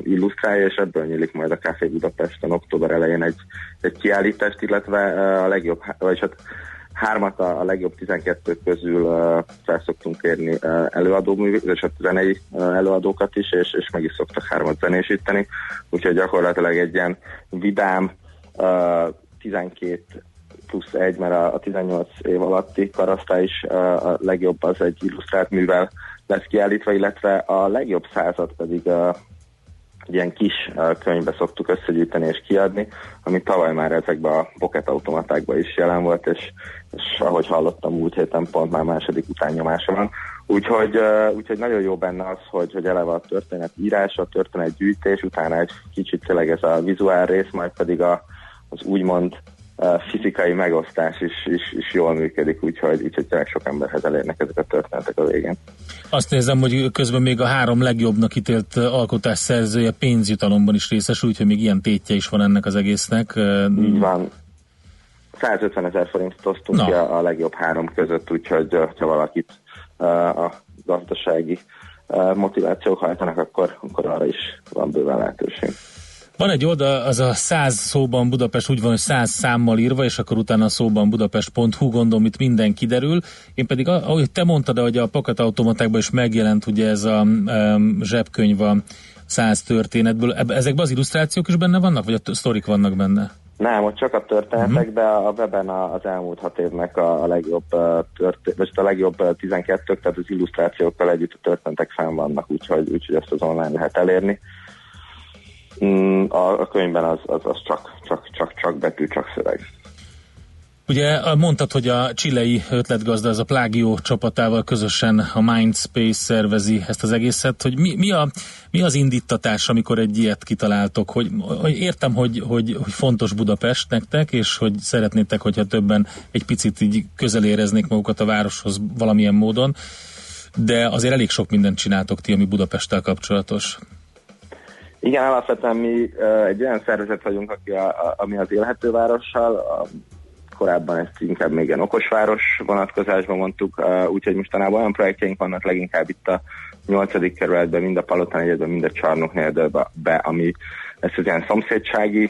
illusztrálja, és ebből nyílik majd a Café Budapesten október elején egy, egy kiállítást, illetve a legjobb, vagy hát hármat a, a legjobb 12 közül uh, fel szoktunk kérni előadó művész, és a zenei uh, előadókat is, és, és meg is szoktak hármat zenésíteni, úgyhogy gyakorlatilag egy ilyen vidám, 12 plusz 1, mert a, a 18 év alatti karasztály is a legjobb az egy illusztrált művel lesz kiállítva, illetve a legjobb század pedig uh, egy ilyen kis könyvbe szoktuk összegyűjteni és kiadni, ami tavaly már ezekben a pocket automatákban is jelen volt, és, és ahogy hallottam múlt héten pont már második utányomása van. Úgyhogy, úgyhogy nagyon jó benne az, hogy, hogy eleve a történet írása, a történet gyűjtés, utána egy kicsit tényleg ez a vizuál rész, majd pedig a, az úgymond fizikai megosztás is, is, is jól működik, úgyhogy, úgyhogy tényleg sok emberhez elérnek ezek a történetek a végén. Azt nézem, hogy közben még a három legjobbnak ítélt alkotás szerzője pénzjutalomban is részesül, úgyhogy még ilyen tétje is van ennek az egésznek. Így van. 150 ezer forintot osztunk Na. ki a, legjobb három között, úgyhogy ha valakit a gazdasági motivációk hajtanak, akkor, akkor arra is van bőven lehetőség. Van egy oldal, az a 100 szóban Budapest úgy van, hogy 100 számmal írva, és akkor utána szóban budapest.hu, gondolom itt minden kiderül. Én pedig, ahogy te mondtad, hogy a pocket automatákban is megjelent ugye ez a um, zsebkönyv a 100 történetből. Ezekben az illusztrációk is benne vannak, vagy a sztorik vannak benne? Nem, ott csak a történetek, uh-huh. de a weben az elmúlt hat évnek a, a legjobb történet, vagy a legjobb uh, 12 tehát az illusztrációkkal együtt a történetek fenn vannak, úgyhogy, úgyhogy ezt az online lehet elérni. Mm, a, a könyvben az, az, az csak, csak, csak, csak betű, csak szöveg. Ugye mondtad, hogy a csilei ötletgazda, ez a Plágió csapatával közösen a Mindspace szervezi ezt az egészet, hogy mi, mi, a, mi az indítatás, amikor egy ilyet kitaláltok, hogy, hogy értem, hogy, hogy, hogy fontos Budapest nektek, és hogy szeretnétek, hogyha többen egy picit így közel éreznék magukat a városhoz valamilyen módon, de azért elég sok mindent csináltok ti, ami Budapesttel kapcsolatos. Igen, alapvetően mi egy olyan szervezet vagyunk, aki a, a, ami az élhető várossal, a, korábban ezt inkább még ilyen okosváros vonatkozásban mondtuk, úgyhogy mostanában olyan projektjeink vannak leginkább itt a 8. kerületben, mind a Palotán egyedben, mind a Csarnoknél be, ami ezt az ilyen szomszédsági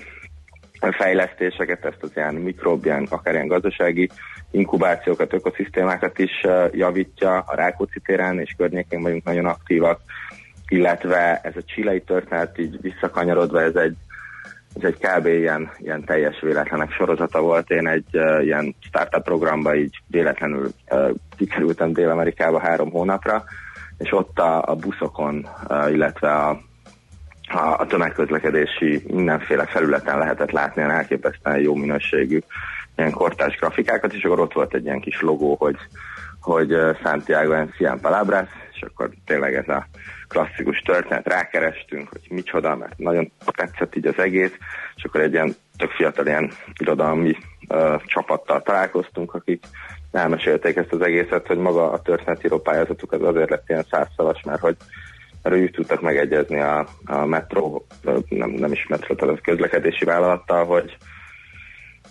fejlesztéseket, ezt az ilyen mikrob, akár ilyen gazdasági inkubációkat, ökoszisztémákat is javítja. A Rákóczi téren és környékén vagyunk nagyon aktívak, illetve ez a csilei történet így visszakanyarodva, ez egy ez egy kb. ilyen, ilyen teljes véletlenek sorozata volt. Én egy uh, ilyen startup programba így véletlenül uh, kikerültem Dél-Amerikába három hónapra, és ott a, a buszokon, uh, illetve a, a, a tömegközlekedési mindenféle felületen lehetett látni ilyen elképesztően jó minőségű ilyen kortárs grafikákat, és akkor ott volt egy ilyen kis logó, hogy, hogy Santiago Encián Palabras, és akkor tényleg ez a klasszikus történet, rákerestünk, hogy micsoda, mert nagyon tetszett így az egész, és akkor egy ilyen tök fiatal ilyen irodalmi uh, csapattal találkoztunk, akik elmesélték ezt az egészet, hogy maga a történetíró pályázatuk az azért lett ilyen százszalas, mert hogy mert ők tudtak megegyezni a, a metró, nem, nem is metró, tehát közlekedési vállalattal, hogy,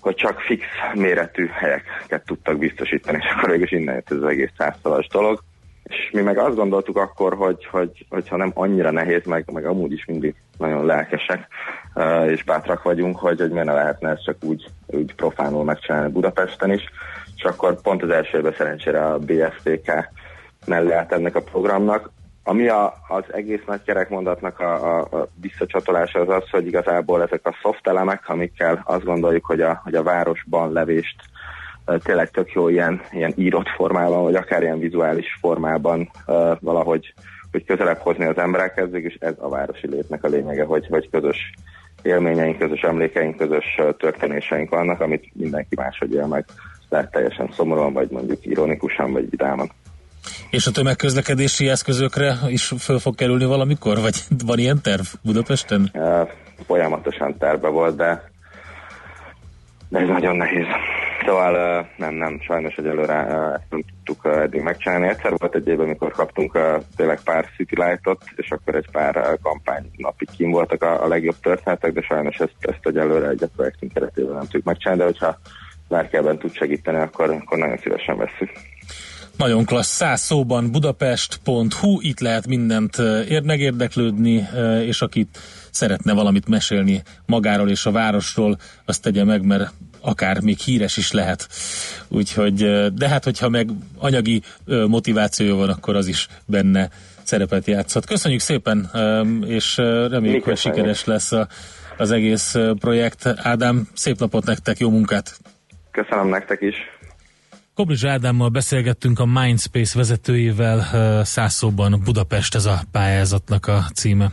hogy csak fix méretű helyeket tudtak biztosítani, és akkor végül innen jött ez az egész százszalas dolog és mi meg azt gondoltuk akkor, hogy, hogy, hogyha nem annyira nehéz, meg, meg amúgy is mindig nagyon lelkesek uh, és bátrak vagyunk, hogy, hogy miért ne lehetne ezt csak úgy, úgy profánul megcsinálni Budapesten is, és akkor pont az első évben szerencsére a BSTK mellé állt ennek a programnak. Ami a, az egész nagy kerekmondatnak a, a, a visszacsatolása az az, hogy igazából ezek a soft elemek, amikkel azt gondoljuk, hogy a, hogy a városban levést tényleg tök jó ilyen, ilyen írott formában, vagy akár ilyen vizuális formában valahogy hogy közelebb hozni az emberekhez, és ez a városi létnek a lényege, hogy, hogy közös élményeink, közös emlékeink, közös történéseink vannak, amit mindenki máshogy él meg lehet teljesen szomorúan, vagy mondjuk ironikusan, vagy vidáman. És a tömegközlekedési eszközökre is föl fog kerülni valamikor? Vagy van ilyen terv Budapesten? Uh, folyamatosan terve volt, de, de ez nagyon nehéz. Szóval nem, nem, sajnos egyelőre ezt nem tudtuk eddig megcsinálni. Egyszer volt egy évben, amikor kaptunk tényleg pár City Light-ot, és akkor egy pár kampány napig kim voltak a, legjobb történetek, de sajnos ezt, ezt egyelőre egy projektünk keretében nem tudjuk megcsinálni, de hogyha bárki ebben tud segíteni, akkor, akkor nagyon szívesen vesszük. Nagyon klassz, száz szóban budapest.hu, itt lehet mindent ér megérdeklődni, eh, és akit szeretne valamit mesélni magáról és a városról, azt tegye meg, mert akár még híres is lehet. Úgyhogy, de hát, hogyha meg anyagi motivációja van, akkor az is benne szerepet játszhat. Köszönjük szépen, és reméljük, Mi hogy köszönjük. sikeres lesz a, az egész projekt. Ádám, szép napot nektek, jó munkát! Köszönöm nektek is. Koblics Ádámmal beszélgettünk a Mindspace vezetőjével, száz szóban Budapest ez a pályázatnak a címe.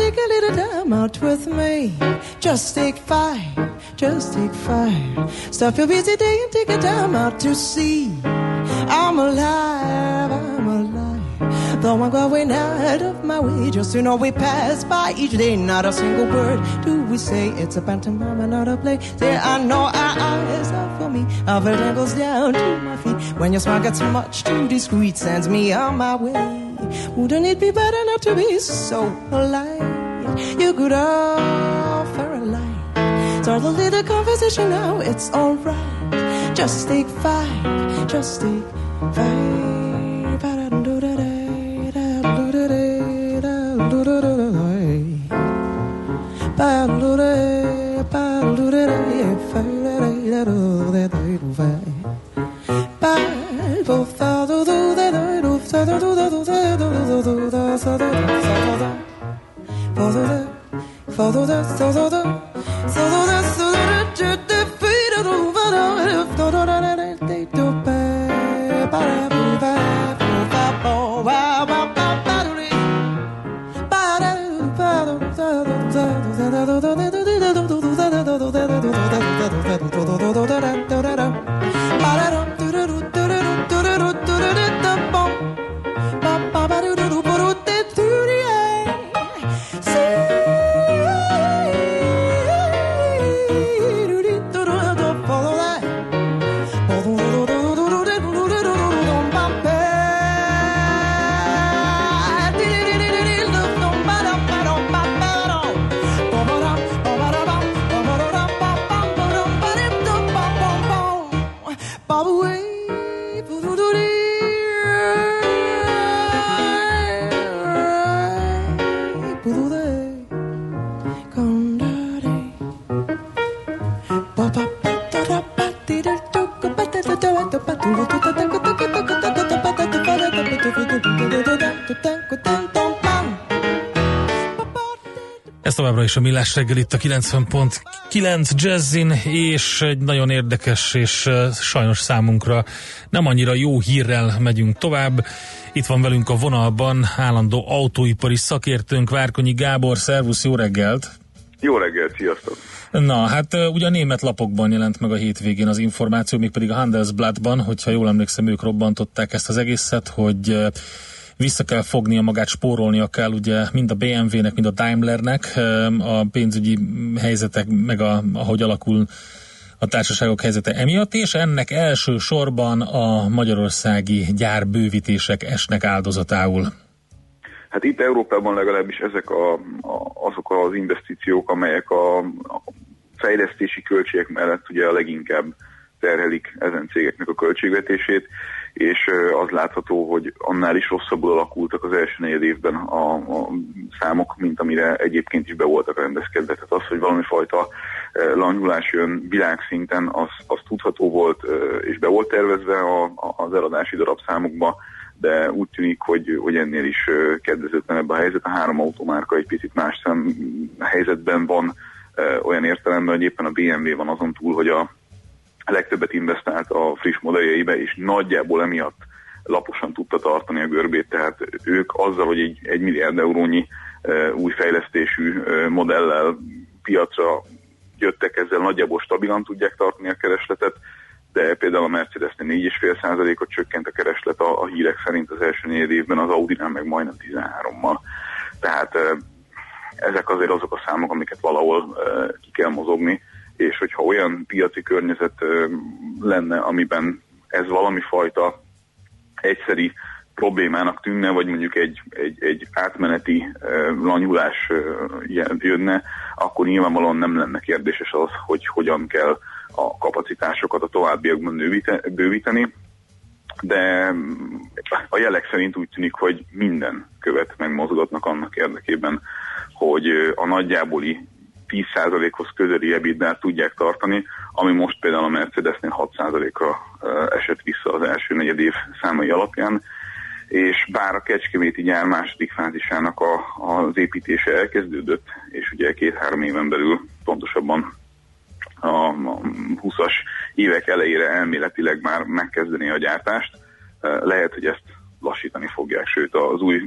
Take a little time out with me? Just take five, just take five. Stop your busy day and take a time out to see. I'm alive, I'm alive. Though I'm going out of my way just to know we pass by each day. Not a single word do we say. It's a pantomime and not a play. There are no eyes are for me. Our vertigo goes down to my feet. When your smile gets much too discreet, sends me on my way. Wouldn't it be better not to be so polite? You could offer a light. Start a little conversation now, it's alright. Just take five, just take five. Ez továbbra is a Millás reggel itt a 90.9 Jazzin, és egy nagyon érdekes és sajnos számunkra nem annyira jó hírrel megyünk tovább. Itt van velünk a vonalban állandó autóipari szakértőnk Várkonyi Gábor. Szervusz, jó reggelt! Jó reggelt, sziasztok! Na, hát ugye a német lapokban jelent meg a hétvégén az információ, mégpedig a Handelsblattban, hogyha jól emlékszem, ők robbantották ezt az egészet, hogy vissza kell fognia magát, spórolnia kell ugye mind a BMW-nek, mind a Daimlernek a pénzügyi helyzetek, meg a, ahogy alakul a társaságok helyzete emiatt, és ennek elsősorban a magyarországi gyárbővítések esnek áldozatául. Hát itt Európában legalábbis ezek a, a, azok az investíciók, amelyek a, a fejlesztési költségek mellett ugye a leginkább terhelik ezen cégeknek a költségvetését, és az látható, hogy annál is rosszabbul alakultak az első negyed évben a, a számok, mint amire egyébként is be voltak rendezkedve. Tehát az, hogy valami fajta ö, lanyulás jön világszinten, az, az tudható volt és be volt tervezve a, a, az eladási darabszámokba, de úgy tűnik, hogy, hogy ennél is kedvezőtlenebb a helyzet. A három automárka egy picit más szem helyzetben van, olyan értelemben, hogy éppen a BMW van azon túl, hogy a legtöbbet investált a friss modelljeibe, és nagyjából emiatt laposan tudta tartani a görbét, tehát ők azzal, hogy egy, egy milliárd eurónyi ö, új fejlesztésű ö, modellel piacra jöttek, ezzel nagyjából stabilan tudják tartani a keresletet, de például a Mercedesnél 4,5%-ot csökkent a kereslet a, a hírek szerint az első négy évben, az Audi-nál meg majdnem 13-mal. Tehát ö, ezek azért azok a számok, amiket valahol ö, ki kell mozogni, és hogyha olyan piaci környezet lenne, amiben ez valami fajta egyszeri problémának tűnne, vagy mondjuk egy, egy, egy átmeneti lanyulás jönne, akkor nyilvánvalóan nem lenne kérdéses az, hogy hogyan kell a kapacitásokat a továbbiakban bővíteni, de a jelek szerint úgy tűnik, hogy minden követ megmozgatnak annak érdekében, hogy a nagyjáboli 10%-hoz közeli ebitdát tudják tartani, ami most például a Mercedesnél 6%-ra ö, esett vissza az első negyed év számai alapján, és bár a Kecskeméti gyár második fázisának a, az építése elkezdődött, és ugye két-három éven belül pontosabban a, a 20-as évek elejére elméletileg már megkezdeni a gyártást, eh, lehet, hogy ezt lassítani fogják, sőt az új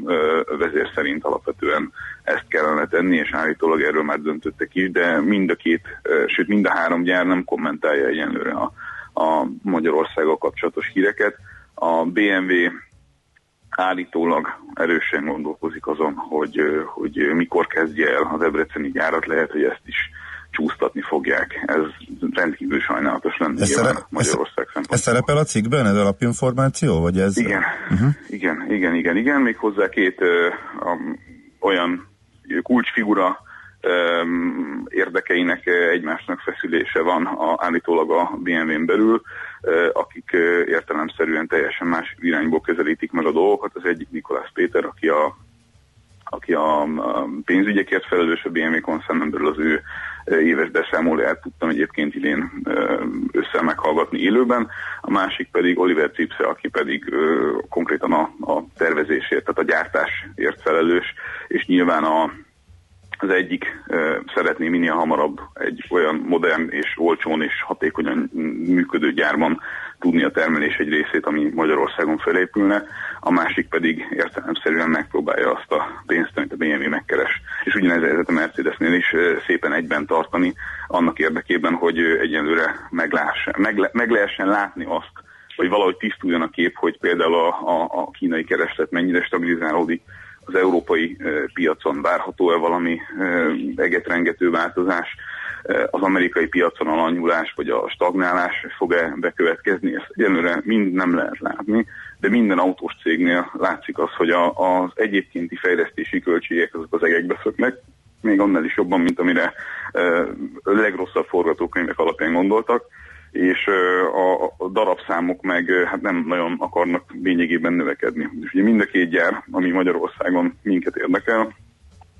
vezér szerint alapvetően ezt kellene tenni, és állítólag erről már döntöttek is, de mind a két, sőt mind a három gyár nem kommentálja egyenlőre a, a Magyarországgal kapcsolatos híreket. A BMW állítólag erősen gondolkozik azon, hogy, hogy mikor kezdje el az ebreceni gyárat, lehet, hogy ezt is csúsztatni fogják. Ez rendkívül sajnálatos lenne Ez, szerep, Magyarország ez, ez szerepel a cikkben, ez alapinformáció? Vagy ez... Igen, uh-huh. igen, igen, igen, igen, még hozzá két ö, um, olyan kulcsfigura um, érdekeinek ö, egymásnak feszülése van a, állítólag a BMW-n belül, ö, akik ö, értelemszerűen teljesen más irányból közelítik meg a dolgokat. Az egyik Nikolász Péter, aki a aki a, pénzügyekért felelős a BMW koncernen belül az ő éves beszámolóját tudtam egyébként idén össze meghallgatni élőben, a másik pedig Oliver Cipse, aki pedig konkrétan a, a tervezésért, tehát a gyártásért felelős, és nyilván a, az egyik szeretné minél hamarabb egy olyan modern és olcsón és hatékonyan működő gyárban tudni a termelés egy részét, ami Magyarországon felépülne, a másik pedig értelemszerűen megpróbálja azt a pénzt, amit a BMW megkeres. És ugyanez helyzet a Mercedesnél is szépen egyben tartani, annak érdekében, hogy egyenlőre meglássa, megle, meg lehessen látni azt, hogy valahogy tisztuljon a kép, hogy például a, a, a kínai kereslet mennyire stabilizálódik, az európai piacon várható-e valami egetrengető változás, az amerikai piacon a lanyulás vagy a stagnálás fog-e bekövetkezni, ezt egyelőre mind nem lehet látni, de minden autós cégnél látszik az, hogy a, az egyébkénti fejlesztési költségek azok az egekbe szöknek, még annál is jobban, mint amire a legrosszabb forgatókönyvek alapján gondoltak, és a, darabszámok meg hát nem nagyon akarnak lényegében növekedni. És ugye mind a két gyár, ami Magyarországon minket érdekel,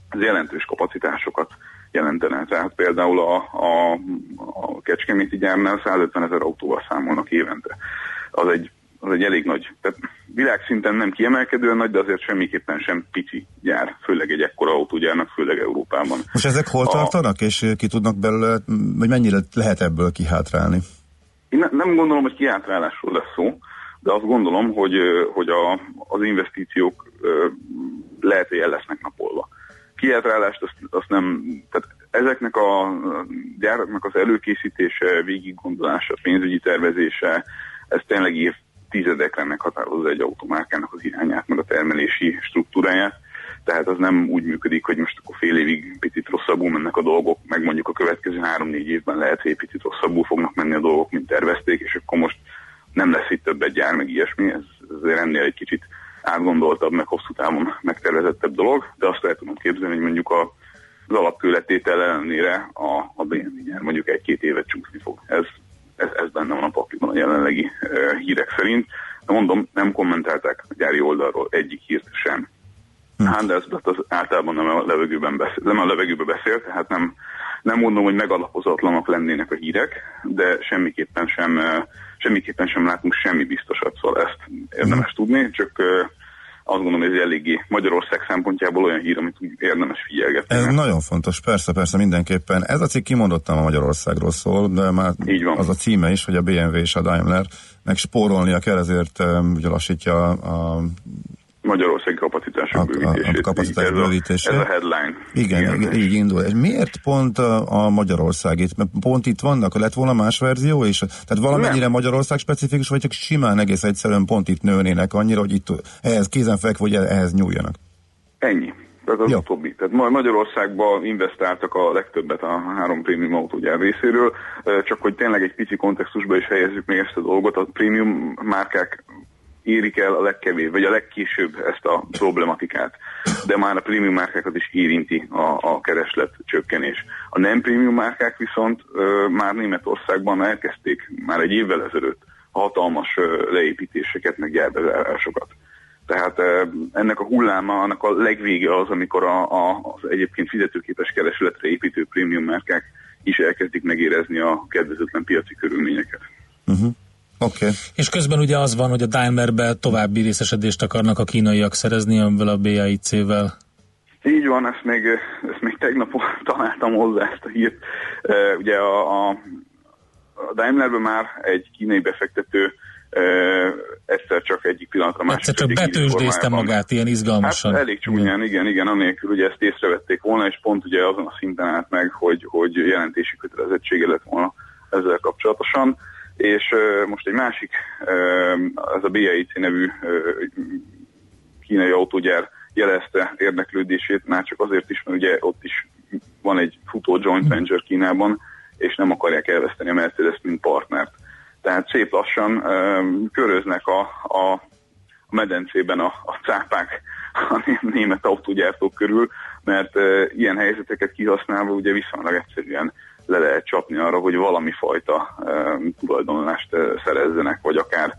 az jelentős kapacitásokat jelentene. Tehát például a, a, a Kecskeméti gyárnál 150 ezer autóval számolnak évente. Az egy, az egy elég nagy, tehát világszinten nem kiemelkedően nagy, de azért semmiképpen sem pici gyár, főleg egy ekkora autógyárnak, főleg Európában. Most ezek hol A- tartanak, és ki tudnak belőle, vagy mennyire lehet ebből kihátrálni? Én ne- nem gondolom, hogy kiátrálásról lesz szó, de azt gondolom, hogy, hogy a, az investíciók lehet, hogy el lesznek napolva. Kiátrálást azt, azt nem, tehát ezeknek a gyáraknak az előkészítése, végiggondolása, pénzügyi tervezése, ez tényleg évtizedekre meghatározza egy automárkának az irányát, meg a termelési struktúráját. Tehát az nem úgy működik, hogy most akkor fél évig picit rosszabbul mennek a dolgok, meg mondjuk a következő három-négy évben lehet, hogy picit rosszabbul fognak menni a dolgok, mint tervezték, és akkor most nem lesz itt több egy gyár, meg ilyesmi, ez azért ennél egy kicsit átgondoltabb, meg hosszú távon megtervezettebb dolog, de azt el tudom képzelni, hogy mondjuk a, az alapkőletétel ellenére a, a BMW mondjuk egy-két évet csúszni fog. Ez, ez, ez benne van a pakliban a jelenlegi uh, hírek szerint. De mondom, nem kommentálták a gyári oldalról egyik hírt sem. Hm. Handelsblatt az általában nem a levegőben beszél, nem a levegőben beszél, tehát nem, nem mondom, hogy megalapozatlanak lennének a hírek, de semmiképpen sem, semmiképpen sem látunk semmi biztosat, szóval ezt érdemes tudni, csak azt gondolom, hogy ez eléggé Magyarország szempontjából olyan hír, amit úgy érdemes figyelgetni. Ez nagyon fontos, persze, persze, mindenképpen. Ez a cikk kimondottan a Magyarországról szól, de már Így van. az a címe is, hogy a BMW és a Daimler meg spórolnia kell, ezért ugye lassítja a, Magyarországi kapacitások a, a, bővítését. a kapacitás ez, a, ez a headline. Igen, igen, igen, így indul. És miért pont a, a Magyarország itt? Mert pont itt vannak? Lett volna más verzió is? Tehát valamennyire Nem. Magyarország specifikus, vagy csak simán egész egyszerűen pont itt nőnének annyira, hogy itt ehhez kézenfekvő, hogy ehhez nyúljanak? Ennyi. Ez az Jó. utóbbi. Tehát ma Magyarországban investáltak a legtöbbet a három prémium autógyár részéről, csak hogy tényleg egy pici kontextusba is helyezzük még ezt a dolgot, a prémium márkák érik el a legkevésbé, vagy a legkésőbb ezt a problematikát, de már a prémium márkákat is érinti a, a kereslet csökkenés. A nem prémium márkák viszont ö, már Németországban elkezdték már egy évvel ezelőtt hatalmas ö, leépítéseket, meg gyárbezárásokat. Tehát eh, ennek a hulláma, annak a legvége az, amikor a, a, az egyébként fizetőképes keresletre építő prémium márkák is elkezdik megérezni a kedvezőtlen piaci körülményeket. Uh-huh. Oké. Okay. És közben ugye az van, hogy a Daimlerbe további részesedést akarnak a kínaiak szerezni ebből a BAIC-vel. Így van, ezt még, ezt még tegnap találtam hozzá ezt a hírt. Ugye a, a, a Daimlerben már egy kínai befektető egyszer csak egyik pillanatra Egyszer másik csak betősdézte magát ilyen izgalmasan. Hát elég csúnyán, igen, igen, anélkül ugye ezt észrevették volna, és pont ugye azon a szinten állt meg, hogy, hogy jelentési kötelezettsége lett volna ezzel kapcsolatosan. És most egy másik, uh, ez a BAIC nevű kínai autógyár jelezte érdeklődését, már csak azért is, mert ugye ott is van egy futó joint venture Kínában, és nem akarják elveszteni a Mercedes mint partnert. Tehát szép lassan köröznek a, a, medencében a, a cápák a német autógyártók körül, mert ilyen helyzeteket kihasználva ugye viszonylag egyszerűen le lehet csapni arra, hogy valami fajta tulajdonlást szerezzenek, vagy akár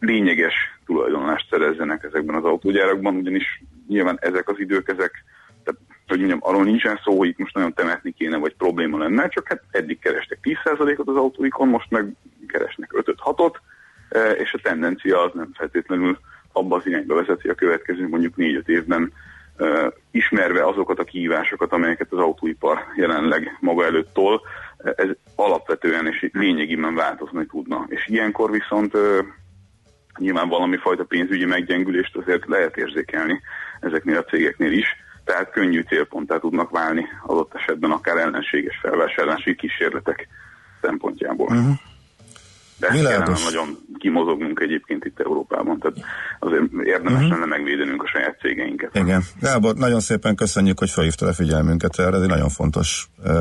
lényeges tulajdonlást szerezzenek ezekben az autógyárakban, ugyanis nyilván ezek az idők, ezek, tehát, hogy mondjam, arról nincsen szó, hogy itt most nagyon temetni kéne, vagy probléma lenne, csak hát eddig kerestek 10%-ot az autóikon, most meg keresnek 5-6-ot, és a tendencia az nem feltétlenül abba az irányba vezeti a következő mondjuk 4-5 évben, ismerve azokat a kihívásokat, amelyeket az autóipar jelenleg maga előtt tol, ez alapvetően és lényegében változni tudna. És ilyenkor viszont nyilván valami fajta pénzügyi meggyengülést azért lehet érzékelni ezeknél a cégeknél is, tehát könnyű célponttá tudnak válni adott esetben akár ellenséges felvásárlási kísérletek szempontjából. Uh-huh. De ezt kellene nagyon kimozognunk egyébként itt Európában, tehát azért érdemes uh-huh. lenne megvédenünk a saját cégeinket. Igen. Gábor, nagyon szépen köszönjük, hogy felhívta a figyelmünket erre, ez egy nagyon fontos uh,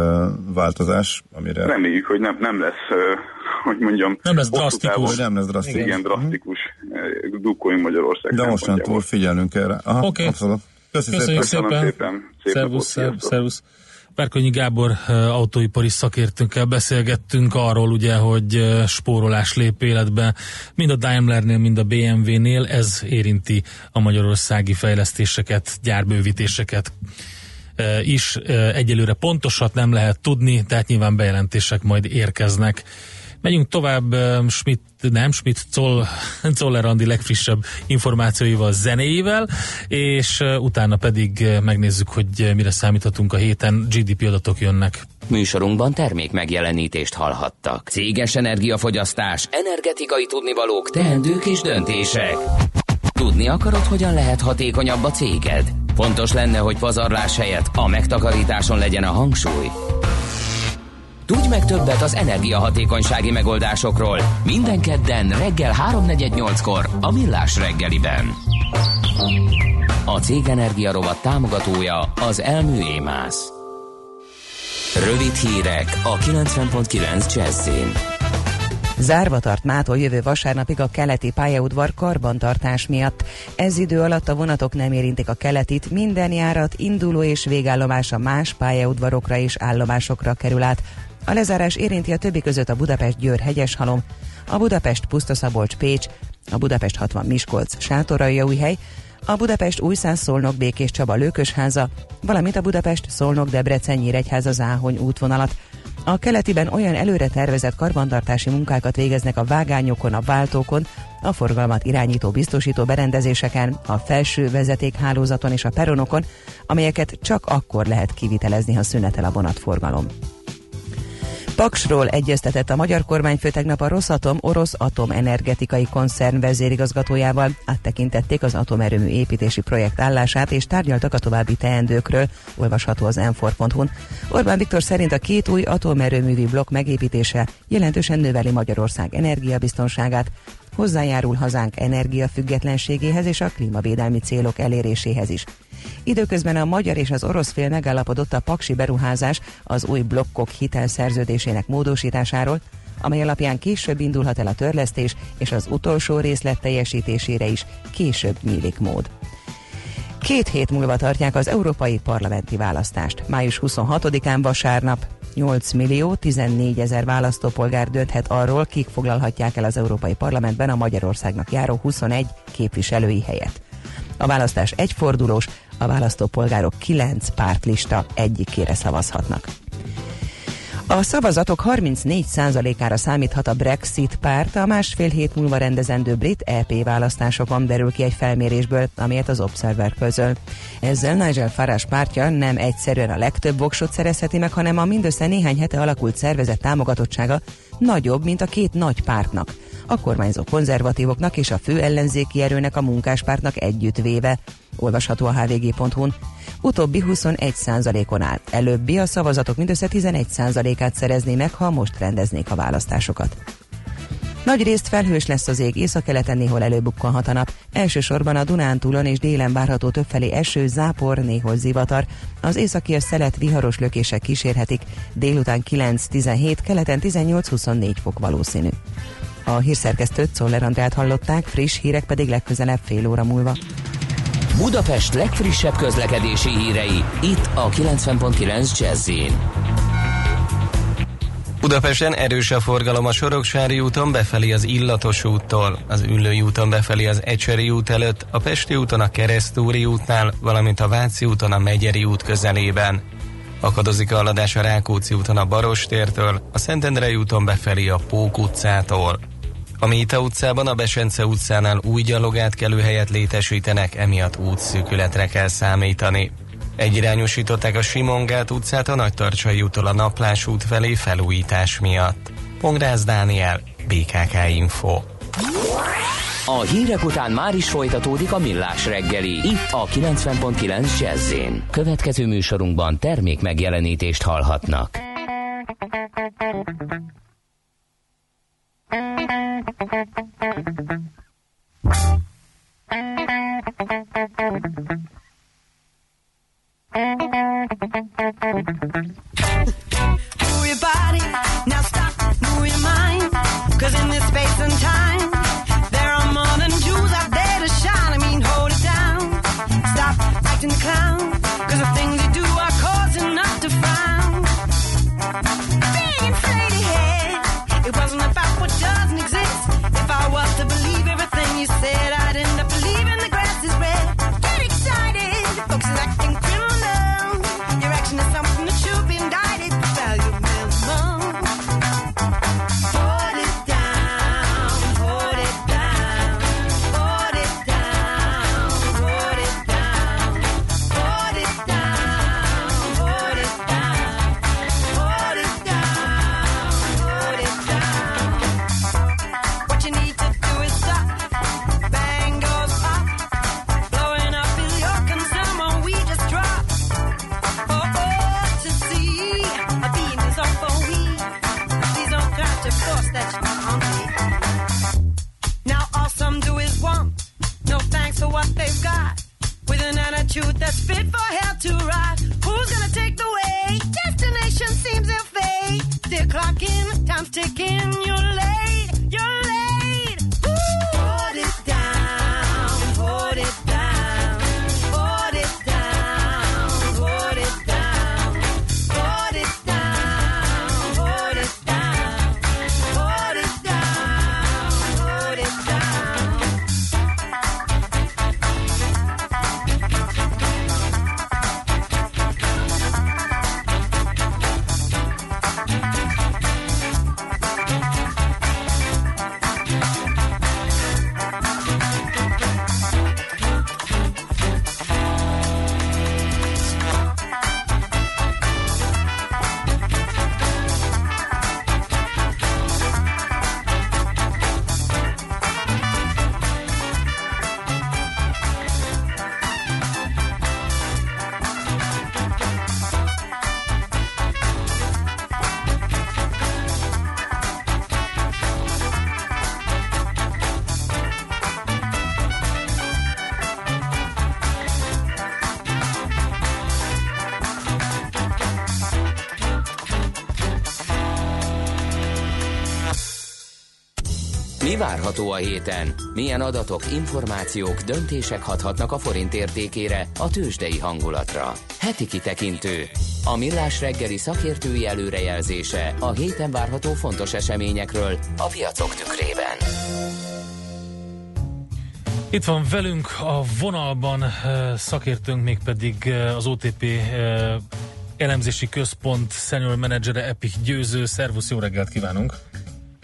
változás, amire... Reméljük, hogy nem, nem lesz, uh, hogy mondjam... Nem lesz drasztikus. Nem lesz drasztikus. Igen, drasztikus. Uh-huh. Dukkoljunk Magyarország De mostantól figyelnünk erre. Oké. Okay. Abszolút. Köszönjük, Köszönjük szépen. szépen. szépen. Szép szervusz, szervusz, szervusz. Párkonyi Gábor autóipari szakértőnkkel beszélgettünk arról, ugye, hogy spórolás lép életbe, mind a Daimlernél, mind a BMW-nél, ez érinti a magyarországi fejlesztéseket, gyárbővítéseket is. Egyelőre pontosat nem lehet tudni, tehát nyilván bejelentések majd érkeznek. Megyünk tovább Schmidt, nem Schmidt, Zoll, Zoller Andi legfrissebb információival, zenéivel, és utána pedig megnézzük, hogy mire számíthatunk a héten. GDP adatok jönnek. Műsorunkban termék megjelenítést hallhattak. Céges energiafogyasztás, energetikai tudnivalók, teendők és döntések. Tudni akarod, hogyan lehet hatékonyabb a céged? Fontos lenne, hogy pazarlás helyett a megtakarításon legyen a hangsúly. Tudj meg többet az energiahatékonysági megoldásokról minden kedden reggel 3.48-kor a Millás reggeliben. A Cég Energia rovat támogatója az Elmű Émász. Rövid hírek a 90.9 Jazzin. Zárva tart mától jövő vasárnapig a keleti pályaudvar karbantartás miatt. Ez idő alatt a vonatok nem érintik a keletit, minden járat induló és végállomása más pályaudvarokra és állomásokra kerül át. A lezárás érinti a többi között a Budapest-Győr hegyeshalom, a Budapest Pusztaszabolcs Pécs, a Budapest 60 Miskolc Sátoraljaújhely, a Budapest Újszáz Szolnok Békés Csaba Lőkösháza, valamint a Budapest Szolnok Debrecen Nyíregyháza Záhony útvonalat. A keletiben olyan előre tervezett karbantartási munkákat végeznek a vágányokon, a váltókon, a forgalmat irányító biztosító berendezéseken, a felső vezetékhálózaton és a peronokon, amelyeket csak akkor lehet kivitelezni, ha szünetel a vonatforgalom. Paksról egyeztetett a magyar kormányfő tegnap a Rosszatom orosz atomenergetikai koncern vezérigazgatójával. Áttekintették az atomerőmű építési projekt állását és tárgyaltak a további teendőkről, olvasható az m Orbán Viktor szerint a két új atomerőművi blokk megépítése jelentősen növeli Magyarország energiabiztonságát, hozzájárul hazánk energiafüggetlenségéhez és a klímavédelmi célok eléréséhez is. Időközben a magyar és az orosz fél megállapodott a paksi beruházás az új blokkok hitelszerződésének módosításáról, amely alapján később indulhat el a törlesztés, és az utolsó részlet teljesítésére is később nyílik mód. Két hét múlva tartják az európai parlamenti választást. Május 26-án vasárnap 8 millió 14 ezer választópolgár dönthet arról, kik foglalhatják el az Európai Parlamentben a Magyarországnak járó 21 képviselői helyet. A választás egyfordulós, a választópolgárok 9 pártlista egyikére szavazhatnak. A szavazatok 34%-ára számíthat a Brexit párt a másfél hét múlva rendezendő brit EP választásokon derül ki egy felmérésből, amelyet az Observer közöl. Ezzel Nigel Farage pártja nem egyszerűen a legtöbb voksot szerezheti meg, hanem a mindössze néhány hete alakult szervezet támogatottsága nagyobb, mint a két nagy pártnak a kormányzó konzervatívoknak és a fő ellenzéki erőnek a munkáspártnak együttvéve, olvasható a hvg.hu-n. Utóbbi 21%-on áll. Előbbi a szavazatok mindössze 11%-át szerezné meg, ha most rendeznék a választásokat. Nagy részt felhős lesz az ég, északkeleten néhol előbukkanhat a nap. Elsősorban a Dunántúlon és délen várható többfelé eső, zápor, néhol zivatar. Az északi szelet viharos lökések kísérhetik. Délután 9-17, keleten 18-24 fok valószínű. A hírszerkesztőt Szoller Andrát hallották, friss hírek pedig legközelebb fél óra múlva. Budapest legfrissebb közlekedési hírei, itt a 90.9 jazz Budapesten erős a forgalom a Soroksári úton befelé az Illatos úttól, az Üllői úton befelé az Ecseri út előtt, a Pesti úton a Keresztúri útnál, valamint a Váci úton a Megyeri út közelében. Akadozik a haladás a Rákóczi úton a Barostértől, a Szentendrei úton befelé a Pók utcától. A Méta utcában, a Besence utcánál új gyalogátkelő helyet létesítenek, emiatt útszűkületre kell számítani. Egyirányosították a Simongát utcát a Nagytarcsai útól a Naplás út felé felújítás miatt. Pongrász Dániel, BKK Info. A hírek után már is folytatódik a millás reggeli, itt a 90.9 jazz Következő műsorunkban termék megjelenítést hallhatnak. Move your body, now stop, move your mind. Cause in this space and várható a héten? Milyen adatok, információk, döntések hathatnak a forint értékére, a tőzsdei hangulatra? Heti kitekintő. A millás reggeli szakértői előrejelzése a héten várható fontos eseményekről a piacok tükrében. Itt van velünk a vonalban eh, szakértőnk, mégpedig eh, az OTP eh, elemzési központ senior menedzsere Epic Győző. Szervusz, jó reggelt kívánunk!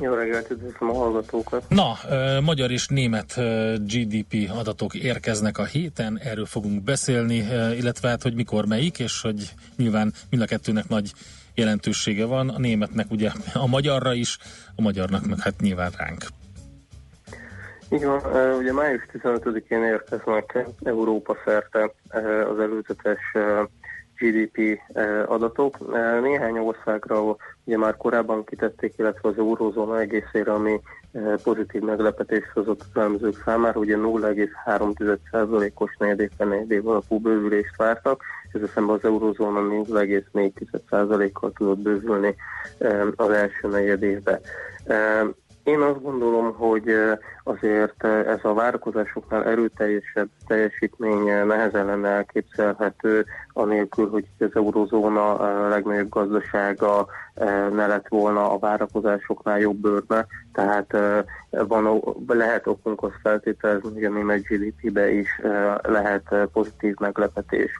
Jó reggelt, üdvözlöm a hallgatókat. Na, magyar és német GDP adatok érkeznek a héten, erről fogunk beszélni, illetve hát, hogy mikor melyik, és hogy nyilván mind a kettőnek nagy jelentősége van, a németnek ugye a magyarra is, a magyarnak meg hát nyilván ránk. Így van, ugye május 15-én érkeznek Európa szerte az előzetes GDP eh, adatok. Eh, Néhány országra ugye már korábban kitették, illetve az eurózóna egészére, ami eh, pozitív meglepetést hozott az elemzők számára, ugye 0,3%-os negyedéven negyedév alapú bővülést vártak, ez szemben az eurózóna 0,4%-kal tudott bővülni az első negyedévben. Én azt gondolom, hogy azért ez a várakozásoknál erőteljesebb teljesítmény eh, nehezen lenne elképzelhető, anélkül, hogy az eurozóna legnagyobb gazdasága ne lett volna a várakozásoknál jobb bőrbe, tehát eh, van, lehet okunk azt feltételezni, hogy a német GDP-be is eh, lehet eh, pozitív meglepetés.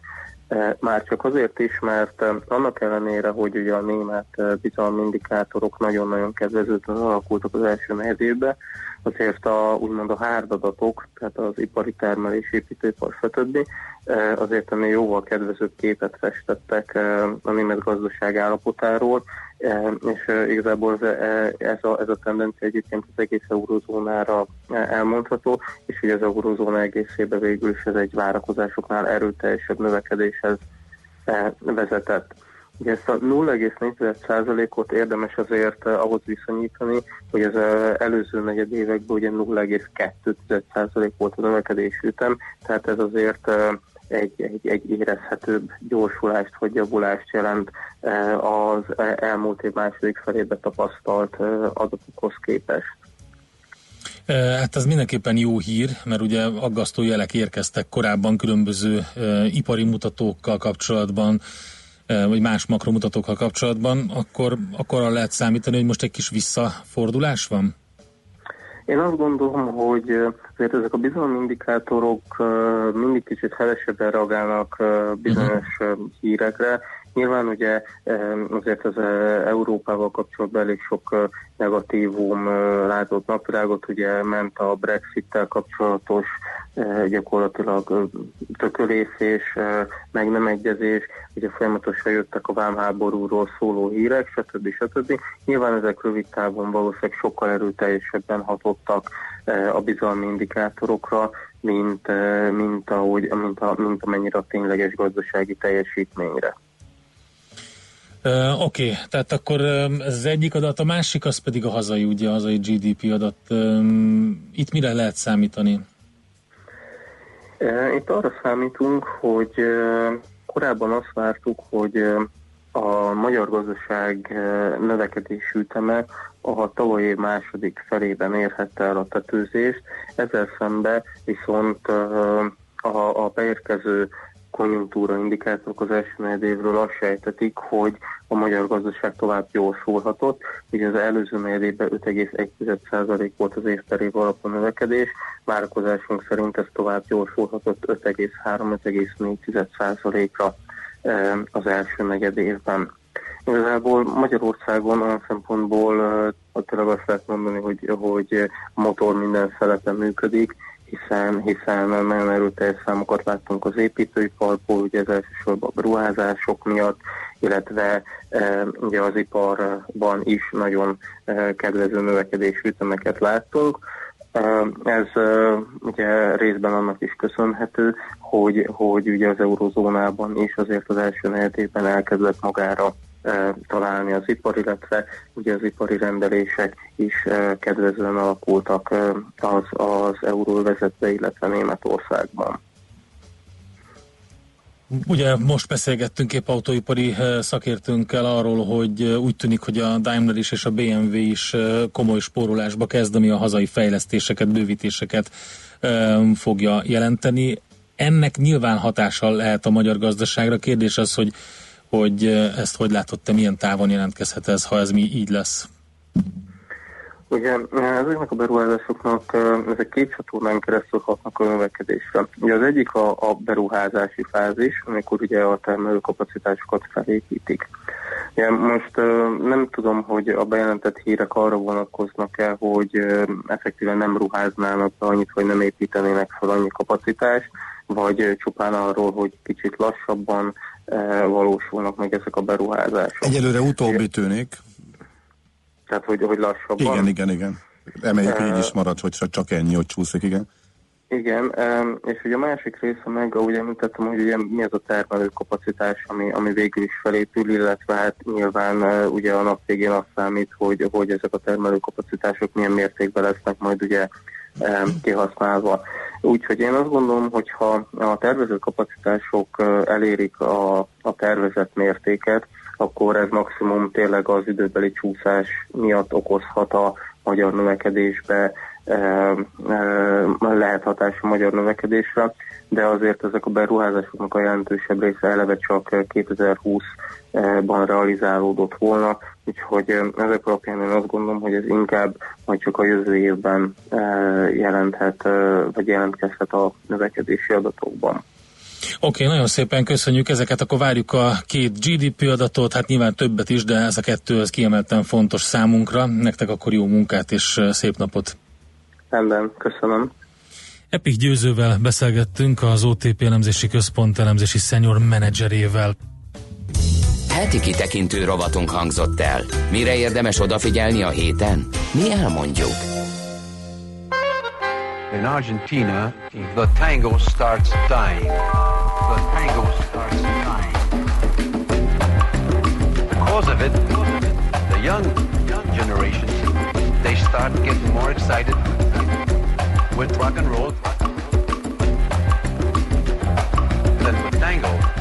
Eh, Már csak azért is, mert eh, annak ellenére, hogy ugye a német eh, bizalmi indikátorok nagyon-nagyon kedvezőtlen alakultak az első negyedévben, azért a, úgymond a hárdadatok, tehát az ipari termelés, építőipar, stb. azért ennél jóval kedvezőbb képet festettek a német gazdaság állapotáról, és igazából ez, ez, a, ez a tendencia egyébként az egész eurozónára elmondható, és hogy az eurozóna egészében végül is ez egy várakozásoknál erőteljesebb növekedéshez vezetett. Ugye ezt a 0,4%-ot érdemes azért eh, ahhoz viszonyítani, hogy az eh, előző negyed években ugye 0,2% volt a növekedés ütem, tehát ez azért eh, egy, egy, egy érezhetőbb gyorsulást vagy javulást jelent az elmúlt év második felébe tapasztalt adatokhoz képest. Hát ez mindenképpen jó hír, mert ugye aggasztó jelek érkeztek korábban különböző ipari mutatókkal kapcsolatban, vagy más makromutatókkal kapcsolatban, akkor, akkor arra lehet számítani, hogy most egy kis visszafordulás van? Én azt gondolom, hogy azért ezek a bizalmi indikátorok mindig kicsit hevesebben reagálnak bizonyos eh, hírekre. Nyilván ugye azért az eh, Európával kapcsolatban elég sok eh, negatívum eh, látott napvilágot, ugye ment a Brexit-tel kapcsolatos gyakorlatilag tökölészés, meg nem egyezés, ugye folyamatosan jöttek a vámháborúról szóló hírek, stb. stb. Nyilván ezek rövid távon valószínűleg sokkal erőteljesebben hatottak a bizalmi indikátorokra, mint, mint, ahogy, mint, mint amennyire a tényleges gazdasági teljesítményre. Uh, Oké, okay, tehát akkor um, ez az egyik adat, a másik az pedig a hazai, ugye a hazai GDP adat. Um, itt mire lehet számítani? Eh, Itt arra számítunk, hogy eh, korábban azt vártuk, hogy eh, a magyar gazdaság növekedési üteme a tavaly év második felében érhette el a tetőzést, ezzel szemben viszont a, a beérkező konjunktúra indikátorok az első negyed évről azt sejtetik, hogy a magyar gazdaság tovább gyorsulhatott. Ugye az előző negyed évben 5,1% volt az év per év alapú növekedés, várakozásunk szerint ez tovább gyorsulhatott 5,3-5,4%-ra eh, az első negyed évben. Igazából Magyarországon olyan szempontból eh, tényleg azt lehet mondani, hogy, hogy motor minden szelepe működik, hiszen, hiszen nagyon erőteljes számokat láttunk az építőiparból, ugye ez elsősorban a beruházások miatt, illetve e, ugye az iparban is nagyon e, kedvező növekedésű ütemeket láttunk. E, ez e, ugye részben annak is köszönhető, hogy, hogy ugye az eurozónában is azért az első negyedében elkezdett magára találni az ipar, illetve ugye az ipari rendelések is kedvezően alakultak az, az euróvezetbe, illetve Németországban. Ugye most beszélgettünk épp autóipari szakértőnkkel arról, hogy úgy tűnik, hogy a Daimler is és a BMW is komoly spórolásba kezd, ami a hazai fejlesztéseket, bővítéseket fogja jelenteni. Ennek nyilván hatással lehet a magyar gazdaságra. Kérdés az, hogy, hogy eh, ezt hogy látod te, milyen távon jelentkezhet ez, ha ez mi így lesz? Ugye ezeknek a beruházásoknak eh, ezek két csatornán keresztül hatnak a növekedésre. Ugye az egyik a, a beruházási fázis, amikor ugye a termelőkapacitásokat felépítik. Ugye most eh, nem tudom, hogy a bejelentett hírek arra vonatkoznak-e, hogy eh, effektíven nem ruháznának be annyit, vagy nem építenének fel annyi kapacitást, vagy eh, csupán arról, hogy kicsit lassabban eh, valósulnak meg ezek a beruházások. Egyelőre utóbbi tűnik. Tehát, hogy, hogy lassabban. Igen, igen, igen. Emeljük Eh, így is marad, hogy csak ennyi, hogy csúszik, igen. Igen, em, és ugye a másik része meg, ahogy említettem, hogy ugye mi az a termelőkapacitás, ami, ami végül is felépül, illetve hát nyilván ugye a nap végén azt számít, hogy, hogy ezek a termelőkapacitások milyen mértékben lesznek majd ugye kihasználva. Úgyhogy én azt gondolom, hogy ha a tervezőkapacitások eh, elérik a, a tervezett mértéket, akkor ez maximum tényleg az időbeli csúszás miatt okozhat a magyar növekedésbe, lehet hatás a magyar növekedésre, de azért ezek a beruházásoknak a jelentősebb része eleve csak 2020-ban realizálódott volna, úgyhogy ezek alapján én azt gondolom, hogy ez inkább majd csak a jövő évben jelenthet, vagy jelentkezhet a növekedési adatokban. Oké, nagyon szépen köszönjük ezeket, akkor várjuk a két GDP adatot, hát nyilván többet is, de ez a kettő az kiemelten fontos számunkra. Nektek akkor jó munkát és szép napot! Rendben, köszönöm. Epik Győzővel beszélgettünk az OTP elemzési központ elemzési senior menedzserével. Heti kitekintő rovatunk hangzott el. Mire érdemes odafigyelni a héten? Mi elmondjuk. In Argentina, the tango starts dying. The tango starts dying. Because of it, the young, young generation, they start getting more excited with rock and roll than with tango.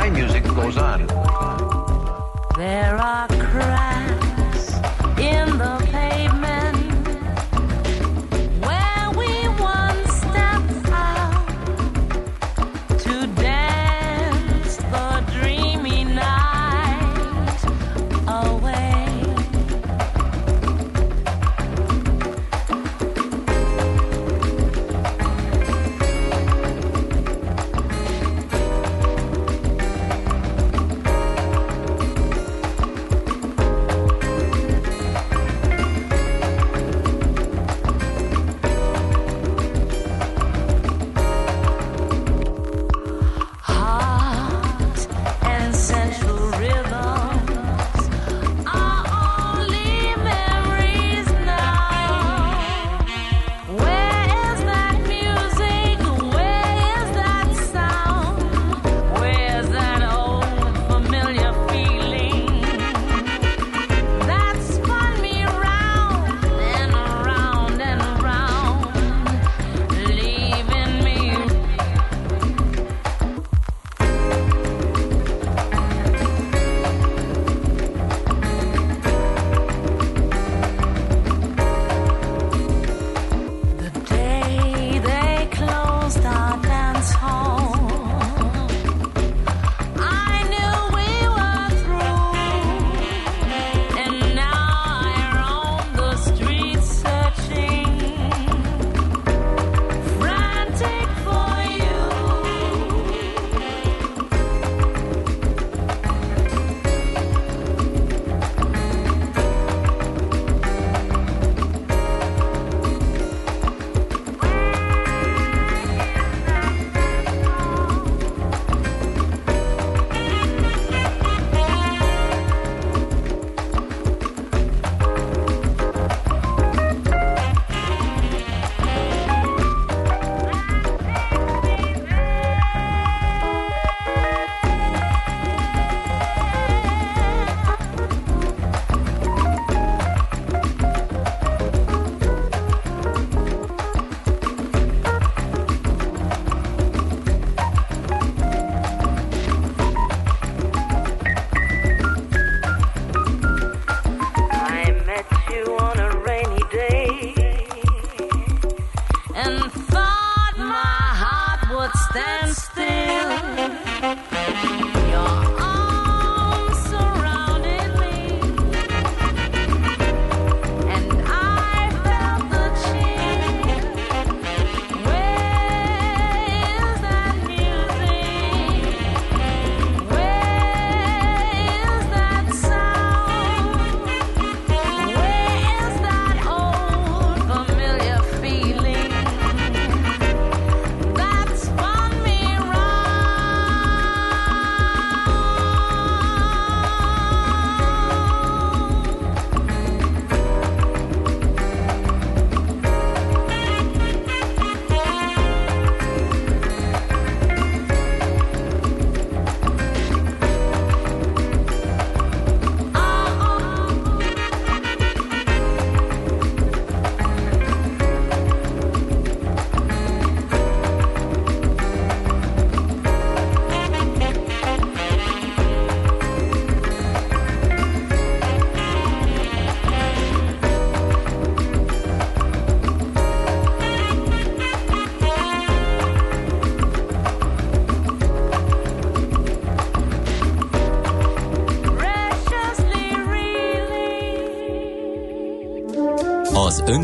My music goes on. There are cracks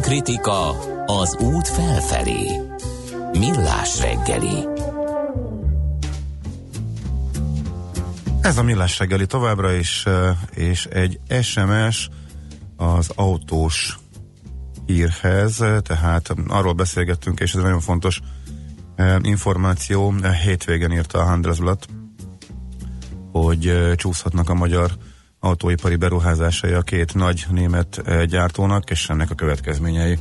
önkritika az út felfelé. Millás reggeli. Ez a millás reggeli továbbra is, eh, és egy SMS az autós hírhez, eh, tehát arról beszélgettünk, és ez nagyon fontos eh, információ. Hétvégen írta a Handelsblatt, hogy csúszhatnak a magyar autóipari beruházásai a két nagy német eh, gyártónak, és ennek a következményei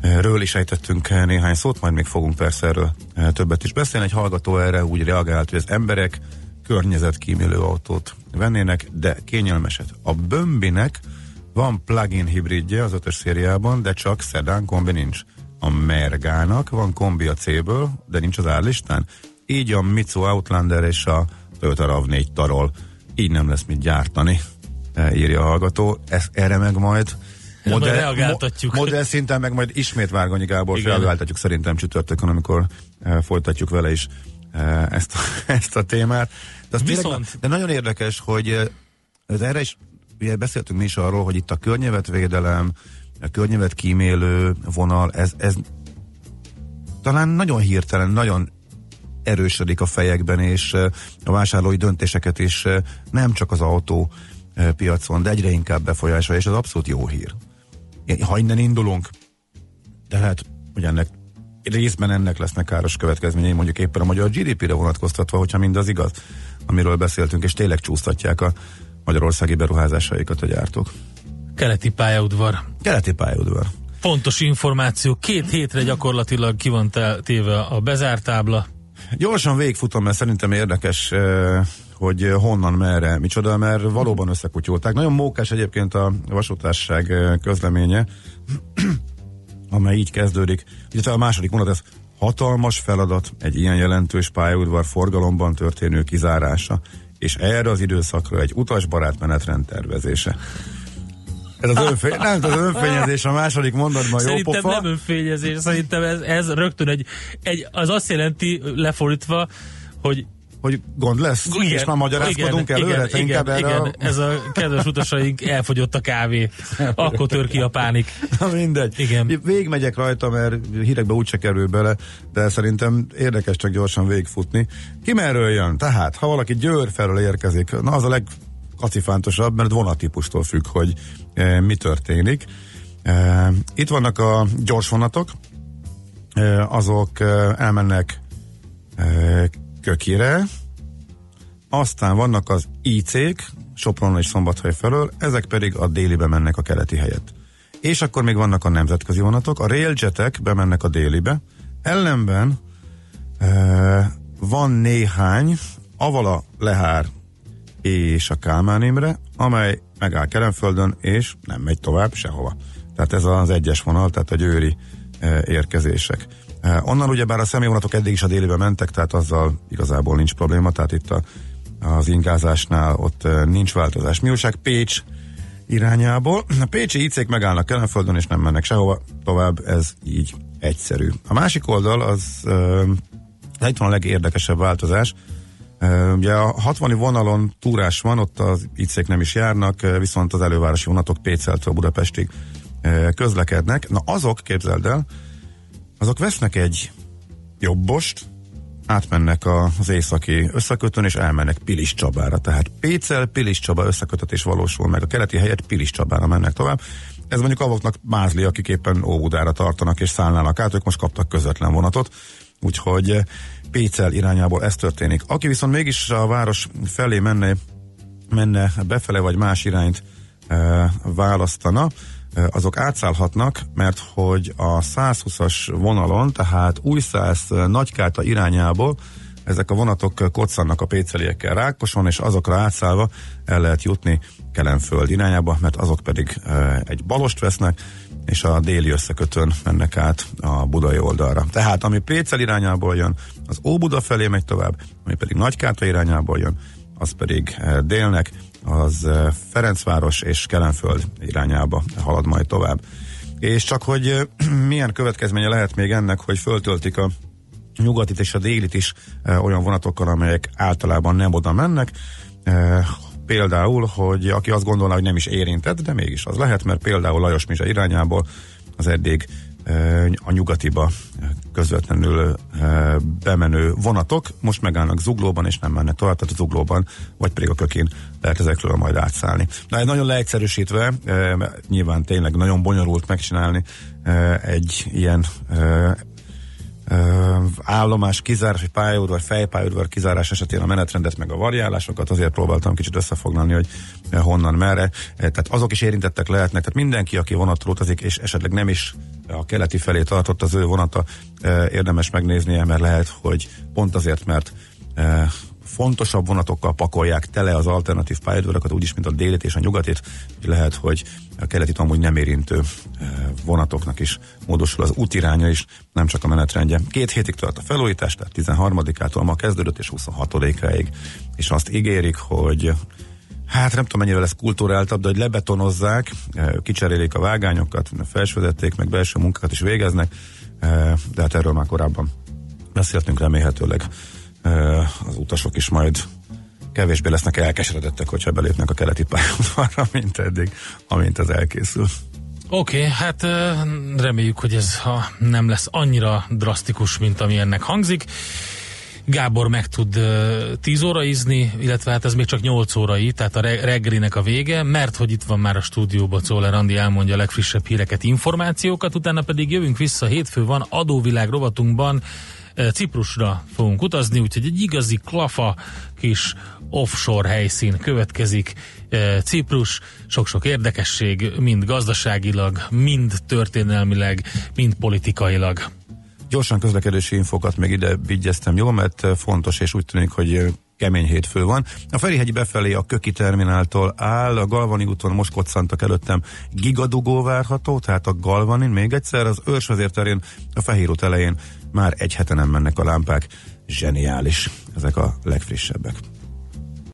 eh, Ről is ejtettünk néhány szót, majd még fogunk persze erről eh, többet is beszélni. Egy hallgató erre úgy reagált, hogy az emberek környezetkímélő autót vennének, de kényelmeset. A Bömbinek van plug-in hibridje az ötös szériában, de csak szedán kombi nincs. A Mergának van kombi a C-ből, de nincs az árlistán. Így a Mitsu Outlander és a Toyota RAV4 tarol. Így nem lesz mit gyártani, eh, írja a hallgató. Ez, erre meg majd reagáltatjuk. Mo- modell szinten meg majd ismét Várgonyi Gábor Igen. reagáltatjuk szerintem csütörtökön, amikor eh, folytatjuk vele is eh, ezt, a, ezt a témát. De, az tényleg, Viszont- de nagyon érdekes, hogy eh, ez erre is, ugye beszéltünk mi is arról, hogy itt a környezetvédelem, a környezetkímélő vonal, ez, ez talán nagyon hirtelen, nagyon erősödik a fejekben, és a vásárlói döntéseket is nem csak az autó piacon, de egyre inkább befolyásolja, és ez abszolút jó hír. Ha innen indulunk, lehet, hogy ennek részben ennek lesznek káros következményei, mondjuk éppen a magyar GDP-re vonatkoztatva, hogyha mindaz igaz, amiről beszéltünk, és tényleg csúsztatják a magyarországi beruházásaikat a gyártók. Keleti pályaudvar. Keleti pályaudvar. Fontos információ. Két hétre gyakorlatilag ki van téve a bezártábla. Gyorsan végigfutom, mert szerintem érdekes, hogy honnan, merre, micsoda, mert valóban összekutyulták. Nagyon mókás egyébként a vasútárság közleménye, amely így kezdődik. Ugye a második mondat, ez hatalmas feladat egy ilyen jelentős pályaudvar forgalomban történő kizárása, és erre az időszakra egy utasbarát menetrend tervezése. Ez az, önfény, nem, ez az önfényezés a második mondatban jó Szerintem pofa. nem önfényezés, szerintem ez, ez rögtön egy, egy, az azt jelenti lefordítva, hogy hogy gond lesz, és már magyarázkodunk előre, igen, te igen, inkább erre igen, a- ez a kedves utasaink elfogyott a kávé, akkor tör ki a pánik. Na mindegy. Igen. Végigmegyek rajta, mert hírekbe úgyse kerül bele, de szerintem érdekes csak gyorsan végigfutni. Ki merről jön? Tehát, ha valaki Győr felől érkezik, na az a legkacifántosabb, mert vonatípustól függ, hogy mi történik. Itt vannak a gyors vonatok, azok elmennek Kökire, aztán vannak az IC-k, Sopron és Szombathely felől, ezek pedig a délibe mennek a keleti helyett. És akkor még vannak a nemzetközi vonatok, a railjetek bemennek a délibe, ellenben van néhány, Avala, Lehár és a Kálmán Imre, amely megáll Kelenföldön, és nem megy tovább sehova. Tehát ez az egyes vonal, tehát a győri e, érkezések. E, onnan ugyebár a személyvonatok eddig is a délibe mentek, tehát azzal igazából nincs probléma, tehát itt a, az ingázásnál ott e, nincs változás. Mi újság Pécs irányából. A pécsi IC-k megállnak Kelenföldön, és nem mennek sehova tovább, ez így egyszerű. A másik oldal az e, itt van a legérdekesebb változás, Ugye a 60 vonalon túrás van, ott az IC-k nem is járnak, viszont az elővárosi vonatok Péceltől Budapestig közlekednek. Na azok, képzeld el, azok vesznek egy jobbost, átmennek az északi összekötőn, és elmennek Pilis Csabára. Tehát Pécel, Pilis Csaba összekötetés valósul meg. A keleti helyet Pilis Csabára mennek tovább. Ez mondjuk avoknak mázli, akik éppen Óbudára tartanak és szállnának át, ők most kaptak közvetlen vonatot. Úgyhogy Pécel irányából ez történik. Aki viszont mégis a város felé menne, menne befele vagy más irányt e, választana, e, azok átszállhatnak, mert hogy a 120-as vonalon, tehát Újszász Nagykáta irányából ezek a vonatok koccannak a péceliekkel Rákoson, és azokra átszállva el lehet jutni Kelenföld irányába, mert azok pedig e, egy balost vesznek, és a déli összekötőn mennek át a budai oldalra. Tehát ami Pécel irányából jön, az Óbuda felé megy tovább, ami pedig Nagykáta irányából jön, az pedig eh, délnek, az eh, Ferencváros és Kelenföld irányába halad majd tovább. És csak hogy eh, milyen következménye lehet még ennek, hogy föltöltik a nyugatit és a délit is olyan vonatokkal, amelyek általában nem oda mennek. Például, hogy aki azt gondolná, hogy nem is érintett, de mégis az lehet, mert például Lajos Mizsa irányából az eddig a nyugatiba közvetlenül bemenő vonatok most megállnak zuglóban, és nem mennek tovább, tehát a zuglóban, vagy pedig a kökén lehet ezekről majd átszállni. Na, nagyon leegyszerűsítve, nyilván tényleg nagyon bonyolult megcsinálni egy ilyen állomás kizárás, vagy pályaudvar, fejpályaudvar kizárás esetén a menetrendet meg a variálásokat, azért próbáltam kicsit összefoglalni, hogy honnan merre. Tehát azok is érintettek lehetnek, tehát mindenki, aki vonatról utazik, és esetleg nem is a keleti felé tartott az ő vonata, érdemes megnéznie, mert lehet, hogy pont azért, mert fontosabb vonatokkal pakolják tele az alternatív pályaudvarokat, úgyis, mint a délit és a nyugatit, lehet, hogy a keletit amúgy nem érintő vonatoknak is módosul az útiránya is, nem csak a menetrendje. Két hétig tart a felújítás, tehát 13-ától ma kezdődött, és 26-áig, és azt ígérik, hogy Hát nem tudom mennyire lesz kulturáltabb, de hogy lebetonozzák, kicserélik a vágányokat, felsőzették, meg belső munkákat is végeznek, de hát erről már korábban beszéltünk remélhetőleg az utasok is majd kevésbé lesznek elkeseredettek, hogyha belépnek a keleti pályaudvarra, mint eddig, amint ez elkészül. Oké, okay, hát reméljük, hogy ez ha nem lesz annyira drasztikus, mint ami ennek hangzik. Gábor meg tud 10 óra izni, illetve hát ez még csak 8 órai, tehát a reggelinek a vége, mert hogy itt van már a stúdióban Czoller Andi elmondja a legfrissebb híreket, információkat, utána pedig jövünk vissza, hétfő van adóvilág rovatunkban, Ciprusra fogunk utazni, úgyhogy egy igazi klafa kis offshore helyszín következik. Ciprus, sok-sok érdekesség, mind gazdaságilag, mind történelmileg, mind politikailag. Gyorsan közlekedési infokat még ide vigyeztem, jó, mert fontos, és úgy tűnik, hogy kemény hétfő van. A Ferihegyi befelé a Köki termináltól áll, a Galvani úton most koccantak előttem gigadugó várható, tehát a Galvanin még egyszer, az Őrsvezér terén, a Fehér út elején már egy hete nem mennek a lámpák. Zseniális. Ezek a legfrissebbek.